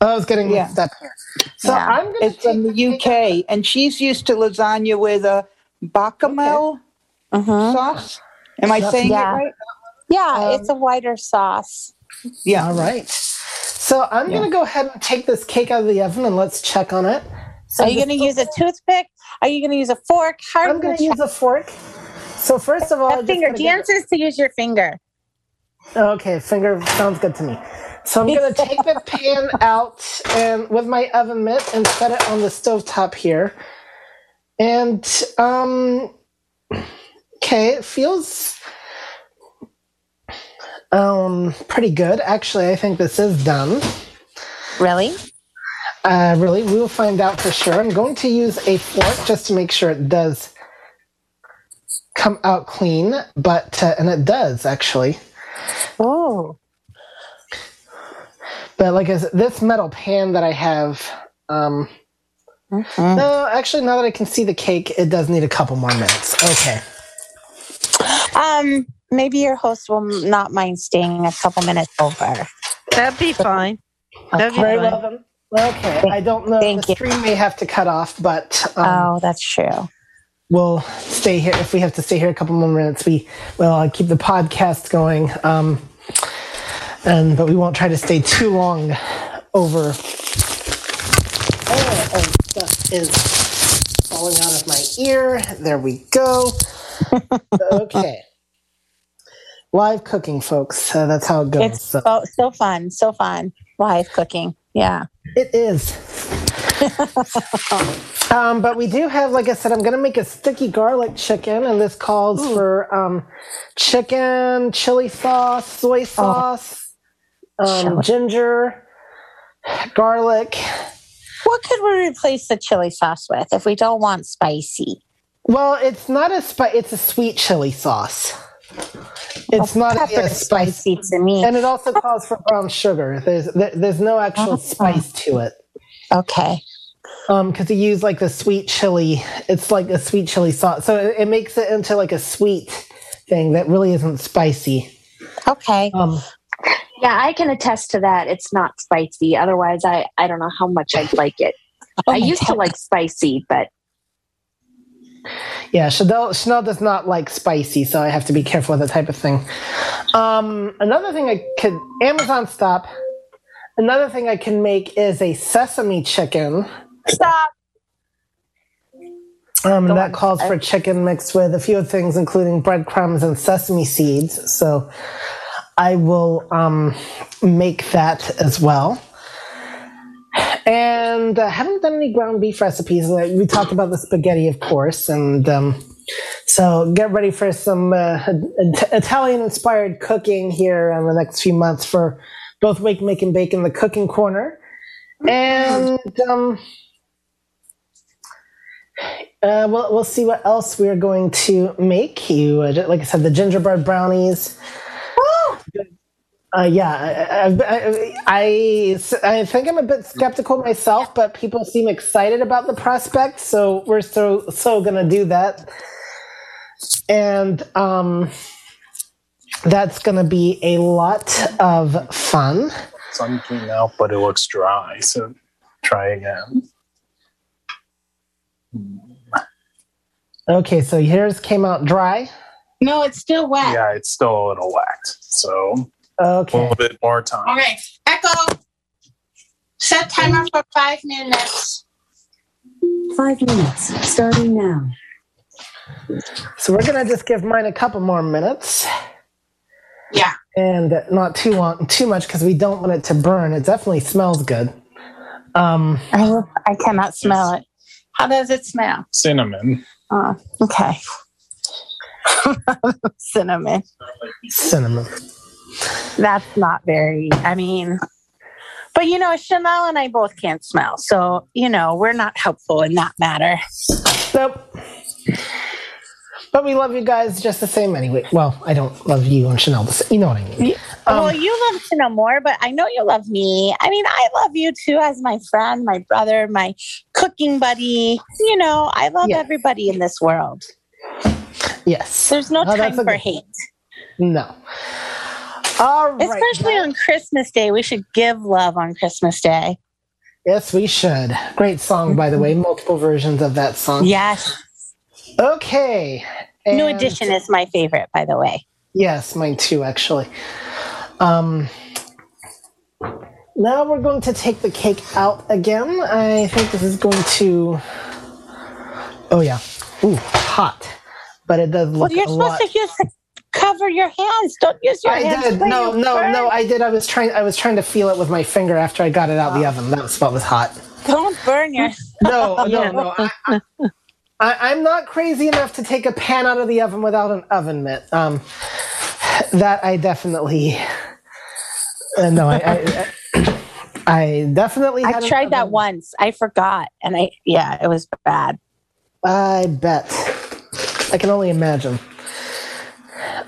I was getting Yeah. mixed up here. So Yeah. I'm gonna is from the UK, and she's used to lasagna with a bacamel Mhm. sauce. Am I saying Yeah. it right? Yeah, Um, it's a whiter sauce. Yeah. All right. So I'm going to go ahead and take this cake out of the oven and let's check on it. So Are you this- going to use a toothpick? Are you going to use a fork? How I'm going to use a fork. So first of all, a finger? get- Jan says to use your finger. Okay, finger sounds good to me. So I'm going to take the pan out and with my oven mitt and set it on the stovetop here. And um okay, it feels um pretty good. Actually, I think this is done. Really? Uh, really, we will find out for sure. I'm going to use a fork just to make sure it does come out clean, but uh, and it does actually. Oh. But like I said, this metal pan that I have, um, Mm-hmm. no, actually, now that I can see the cake, it does need a couple more minutes. Okay. Um, maybe your host will not mind staying a couple minutes over. That'd be fine. That'd be Very fine. well then. Okay, I don't know. Thank the you. stream may have to cut off, but um, oh, that's true. we'll stay here. If we have to stay here a couple more minutes, we well I'll keep the podcast going. Um, and but we won't try to stay too long over. Oh, oh, stuff is falling out of my ear. There we go. okay. Live cooking, folks. Uh, that's how it goes. It's So- so so fun, so fun. Live cooking. Yeah. It is. um, but we do have, like I said, I'm going to make a sticky garlic chicken, and this calls for um, chicken, chili sauce, soy sauce, um, ginger, garlic. What could we replace the chili sauce with if we don't want spicy? Well, it's not a spi- It's a sweet chili sauce. It's not pepper a is spicy to me. and it also calls for brown sugar. There's there's no actual spice to it. Okay. Um, because you use like the sweet chili. It's like a sweet chili sauce, so it, it makes it into like a sweet thing that really isn't spicy. Okay. Um, Yeah, I can attest to that. It's not spicy. Otherwise, I, I don't know how much I'd like it. Oh I my used to like spicy, but yeah, Chanel Chanel does not like spicy, so I have to be careful with that type of thing. Um, another thing I could Amazon stop. Another thing I can make is a sesame chicken. Stop. Um, and that calls for chicken mixed with a few things, including breadcrumbs and sesame seeds. So I will um, make that as well. And I haven't done any ground beef recipes. We talked about the spaghetti, of course. And um, so get ready for some uh, Italian inspired cooking here in the next few months for both Wake, Make, and Bake in the Cooking Corner. And. Um, uh, we'll, we'll see what else we're going to make. You, uh, like I said, the gingerbread brownies. Uh, yeah, I, I, I, I think I'm a bit skeptical myself, but people seem excited about the prospect, so we're so so gonna do that, and um, that's gonna be a lot of fun. Sun came out, but it looks dry. So try again. Okay, so yours came out dry. No, it's still wet. Yeah, it's still a little wet. So a Okay. little bit more time. Okay. Echo. Set timer for five minutes. Five minutes, starting now. So we're gonna just give mine a couple more minutes. Yeah. And not too long, too much, because we don't want it to burn. It definitely smells good. Um, I, I cannot smell it. How does it smell? Cinnamon. Oh, okay. Cinnamon. cinnamon. That's not very, I mean, but you know, Chanel and I both can't smell. So, you know, we're not helpful in that matter. Nope. But we love you guys just the same anyway. Well, I don't love you and Chanel. the same. You know what I mean. You- well, um, you love Chanel more, but I know you love me. I mean, I love you too as my friend, my brother, my cooking buddy. You know, I love Yeah. everybody in this world. Yes. There's no Oh, time for good- hate. No. All right. Especially on Christmas Day. We should give love on Christmas Day. Yes, we should. Great song, by the way. Multiple versions of that song. Yes. Okay. New And- Edition is my favorite, by the way. Yes, mine too, actually. Um, now we're going to take the cake out again. I think this is going to. Oh yeah, ooh, hot, but it does Well, look you're a supposed lot. to use cover your hands. Don't use your I hands. I did. No, no, burn. no. I did. I was trying. I was trying to feel it with my finger after I got it out the oven. That was what was hot. Don't burn your. No, no, no. I, I, I, I'm not crazy enough to take a pan out of the oven without an oven mitt. Um, that I definitely. Uh, no, I, I, I definitely. I tried that once. I forgot, and I yeah, it was bad. I bet. I can only imagine.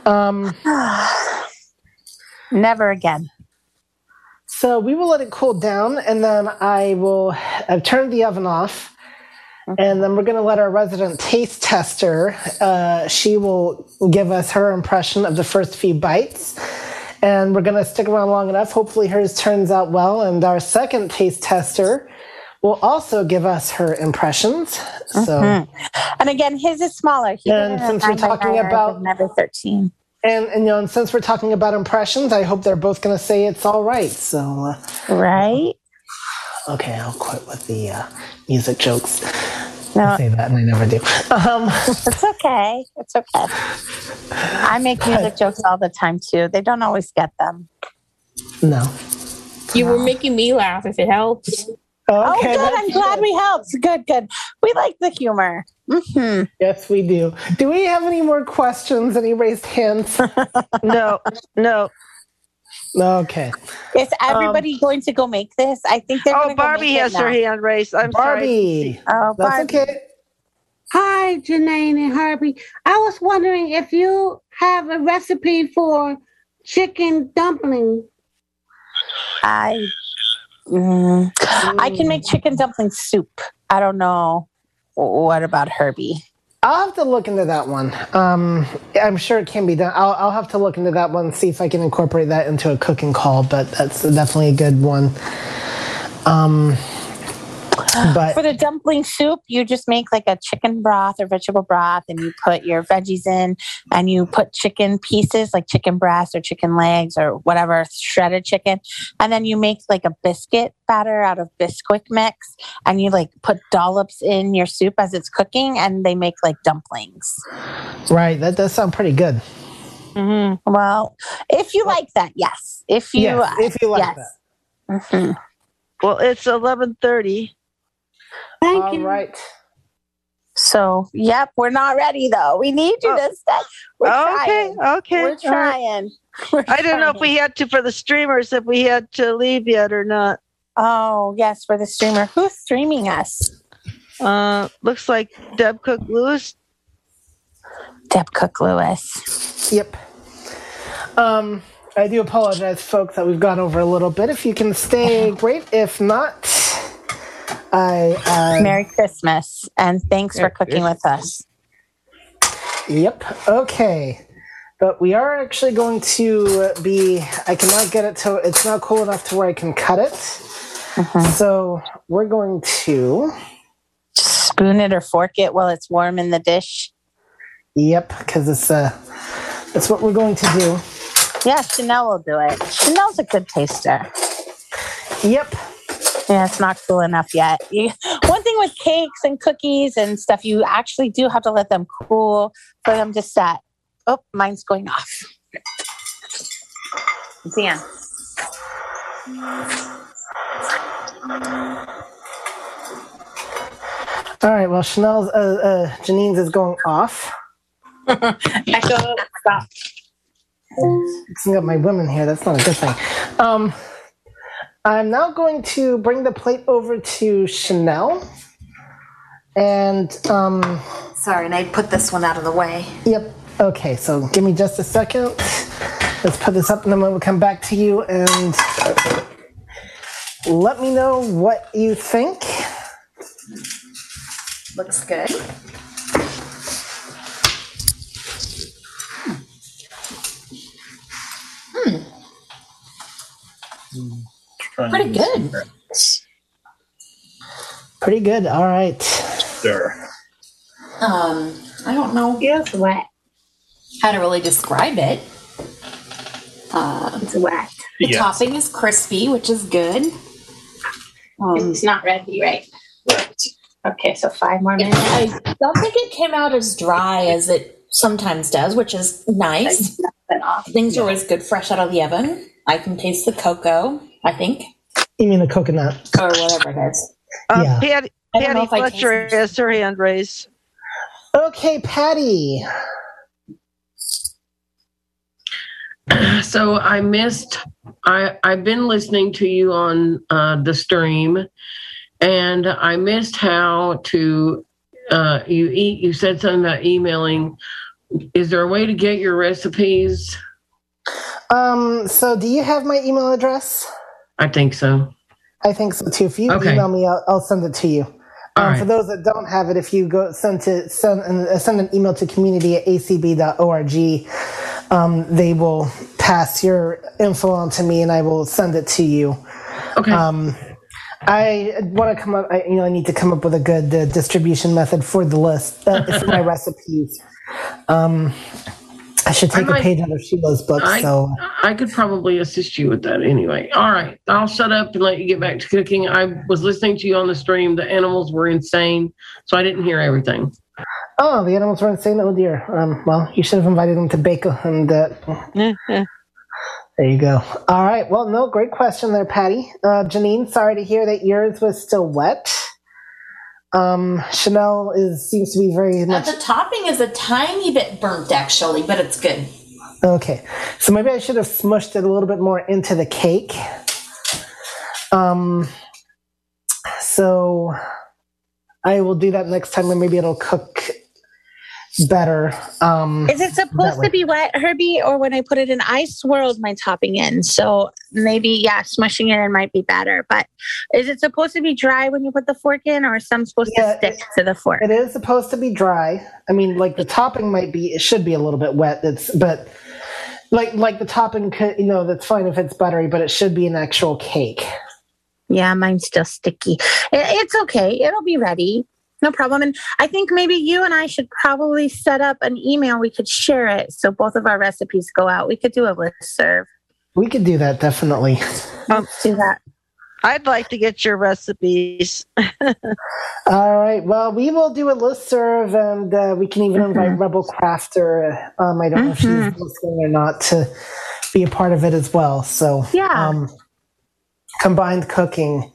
Um, Never again. So we will let it cool down, and then I will. I've turned the oven off, and then we're going to let our resident taste tester. Uh, she will give us her impression of the first few bites, and we're going to stick around long enough. Hopefully, hers turns out well, and our second taste tester will also give us her impressions. So. Mhm. And again, his is smaller. He And since we're talking about- number thirteen. And, and you know, and since we're talking about impressions, I hope they're both going to say it's all right. So, uh, right? Okay, I'll quit with the uh, music jokes. No. I say that and I never do. Um, it's okay. It's okay. I make music jokes all the time too. They don't always get them. no. You were making me laugh if it helps. Oh, good. I'm glad we helped. Good, good. We like the humor. hmm Yes, we do. Do we have any more questions? Any raised hands? no, no. Okay. Is everybody going to go make this? I think they're. Oh, Barbie has her hand raised. I'm sorry. Barbie. Oh, That's Barbie. okay. Hi, Janine and Herbie. I was wondering if you have a recipe for chicken dumpling. I. Mm, I can make chicken dumpling soup. I don't know. What about Herbie? I'll have to look into that one. Um, I'm sure it can be done. I'll, I'll have to look into that one, see if I can incorporate that into a cooking call. But that's definitely a good one. Um, but For the dumpling soup, you just make like a chicken broth or vegetable broth, and you put your veggies in, and you put chicken pieces like chicken breast or chicken legs or whatever, shredded chicken, and then you make like a biscuit batter out of Bisquick mix, and you like put dollops in your soup as it's cooking, and they make like dumplings. right, that does sound pretty good. Mm-hmm. Well, if you like that, yes. If you, Yes, if you like yes. Mhm. Well, it's eleven thirty. Thank All you. right. So, yep, we're not ready though. We need you to stay. We're okay, trying. okay. We're all right. trying. We're I don't know if we had to for the streamers if we had to leave yet or not. Oh, yes, for the streamer. Who's streaming us? Uh, looks like Deb Cook Lewis. Deb Cook Lewis. Yep. Um, I do apologize, folks, that we've gone over a little bit. If you can stay, great. If not, I. Uh, Merry Christmas and thanks for cooking with us. Yep. Okay. But we are actually going to be. I cannot get it to. It's not cool enough to where I can cut it. So we're going to. Just spoon it or fork it while it's warm in the dish. Yep, because it's uh, that's what we're going to do. Yeah, Chanel will do it. Chanel's a good taster. Yep. Yeah, it's not cool enough yet. You, one thing with cakes and cookies and stuff, you actually do have to let them cool for them to set. Oh, mine's going off. Dan. All right. Well, Chanel's, uh, uh, Janine's is going off. Echo, stop. Mixing up my women here. That's not a good thing. Um, I'm now going to bring the plate over to Chanel. And um, Sorry, and I put this one out of the way. Yep. Okay, so give me just a second. Let's put this up and then we'll come back to you and let me know what you think. Looks good. Hmm. Pretty good. Pretty good. All right. Sure. Um, I don't know. It's wet. How to really describe it? Uh, It's wet. the Yes. topping is crispy, which is good. Um, It's not ready, right? Okay, so five more minutes. I don't think it came out as dry as it sometimes does, which is nice. Things are always good fresh out of the oven. I can taste the cocoa, I think, You mean the coconut? or whatever it is. Um, Yeah. Patty, I don't know Patty if Fletcher tasted- has her hand raised. Okay, Patty. so I missed. I I've been listening to you on uh, the stream, and I missed how to. Uh, you eat. You said something about emailing. Is there a way to get your recipes? Um, so do you have my email address? I think so. I think so too. If you Okay. email me, I'll, I'll send it to you. Um, right. For those that don't have it, if you go send to send, uh, send an email to community at acb.org, um, they will pass your info on to me, and I will send it to you. Okay. Um, I want to come up. I, you know, I need to come up with a good uh, distribution method for the list uh, for my recipes. Um, I should I take a page out of Sheila's book. I, so I could probably assist you with that anyway. All right. I'll shut up and let you get back to cooking. I was listening to you on the stream. The animals were insane, so I didn't hear everything. Oh, the animals were insane. Oh dear. Um, well, you should have invited them to bake, and uh, there you go. All right. Well, no, great question there, Patty. Uh, Janine, sorry to hear that yours was still wet. Um, Chanel is seems to be very Uh, much the topping is a tiny bit burnt, actually, but it's good. okay. So maybe I should have smushed it a little bit more into the cake. Um, so I will do that next time, and maybe it'll cook better. Um, Is it supposed to be wet, Herbie, or when I put it in? I swirled my topping in, so maybe yeah, smushing it in might be better. But is it supposed to be dry when you put the fork in, or is some supposed to stick to the fork? It is supposed to be dry. I mean, like the topping might be, it should be a little bit wet. It's, but like, like the topping could, you know, that's fine if it's buttery, but it should be an actual cake. Yeah, mine's still sticky. It, it's okay. It'll be ready. No problem. And I think maybe you and I should probably set up an email. We could share it so both of our recipes go out. We could do a list serve. We could do that definitely. Let's do that. I'd like to get your recipes. All right. Well, we will do a list serve, and uh, we can even invite Rebel Crafter. Um, I don't know if she's listening or not to be a part of it as well. So Yeah. um, combined cooking.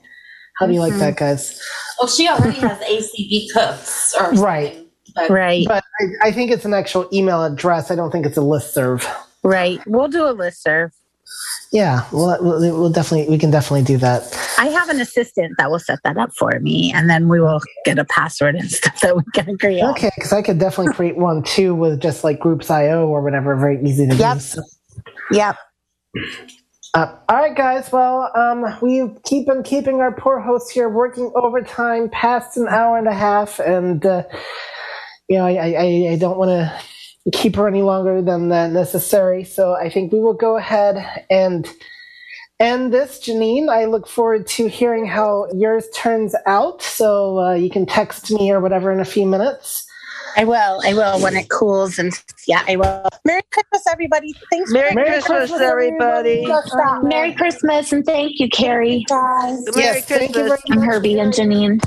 How do you like Mhm. that, guys? Well, she already has ACB cooks or Right. but Right. But I, I think it's an actual email address. I don't think it's a list serve. Right. We'll do a list serve. Yeah, we'll, we'll, we'll definitely we can definitely do that. I have an assistant that will set that up for me, and then we will get a password and stuff that we can agree on. Okay, because I could definitely create one too with just like Groups.io or whatever. Very easy to Yep. use. Yep. Uh, all right, guys. Well, um, we keep on keeping our poor host here working overtime past an hour and a half, and uh, you know, I, I, I don't want to keep her any longer than uh, necessary. So I think we will go ahead and end this, Janine. I look forward to hearing how yours turns out. So uh, you can text me or whatever in a few minutes. I will. I will when it cools, and yeah, I will. Merry Christmas, everybody! Thanks. Merry, for Christmas, everybody. Merry Christmas and thank you, Carrie. Merry Yes, thank you Christmas. very I'm Herbie and Janine.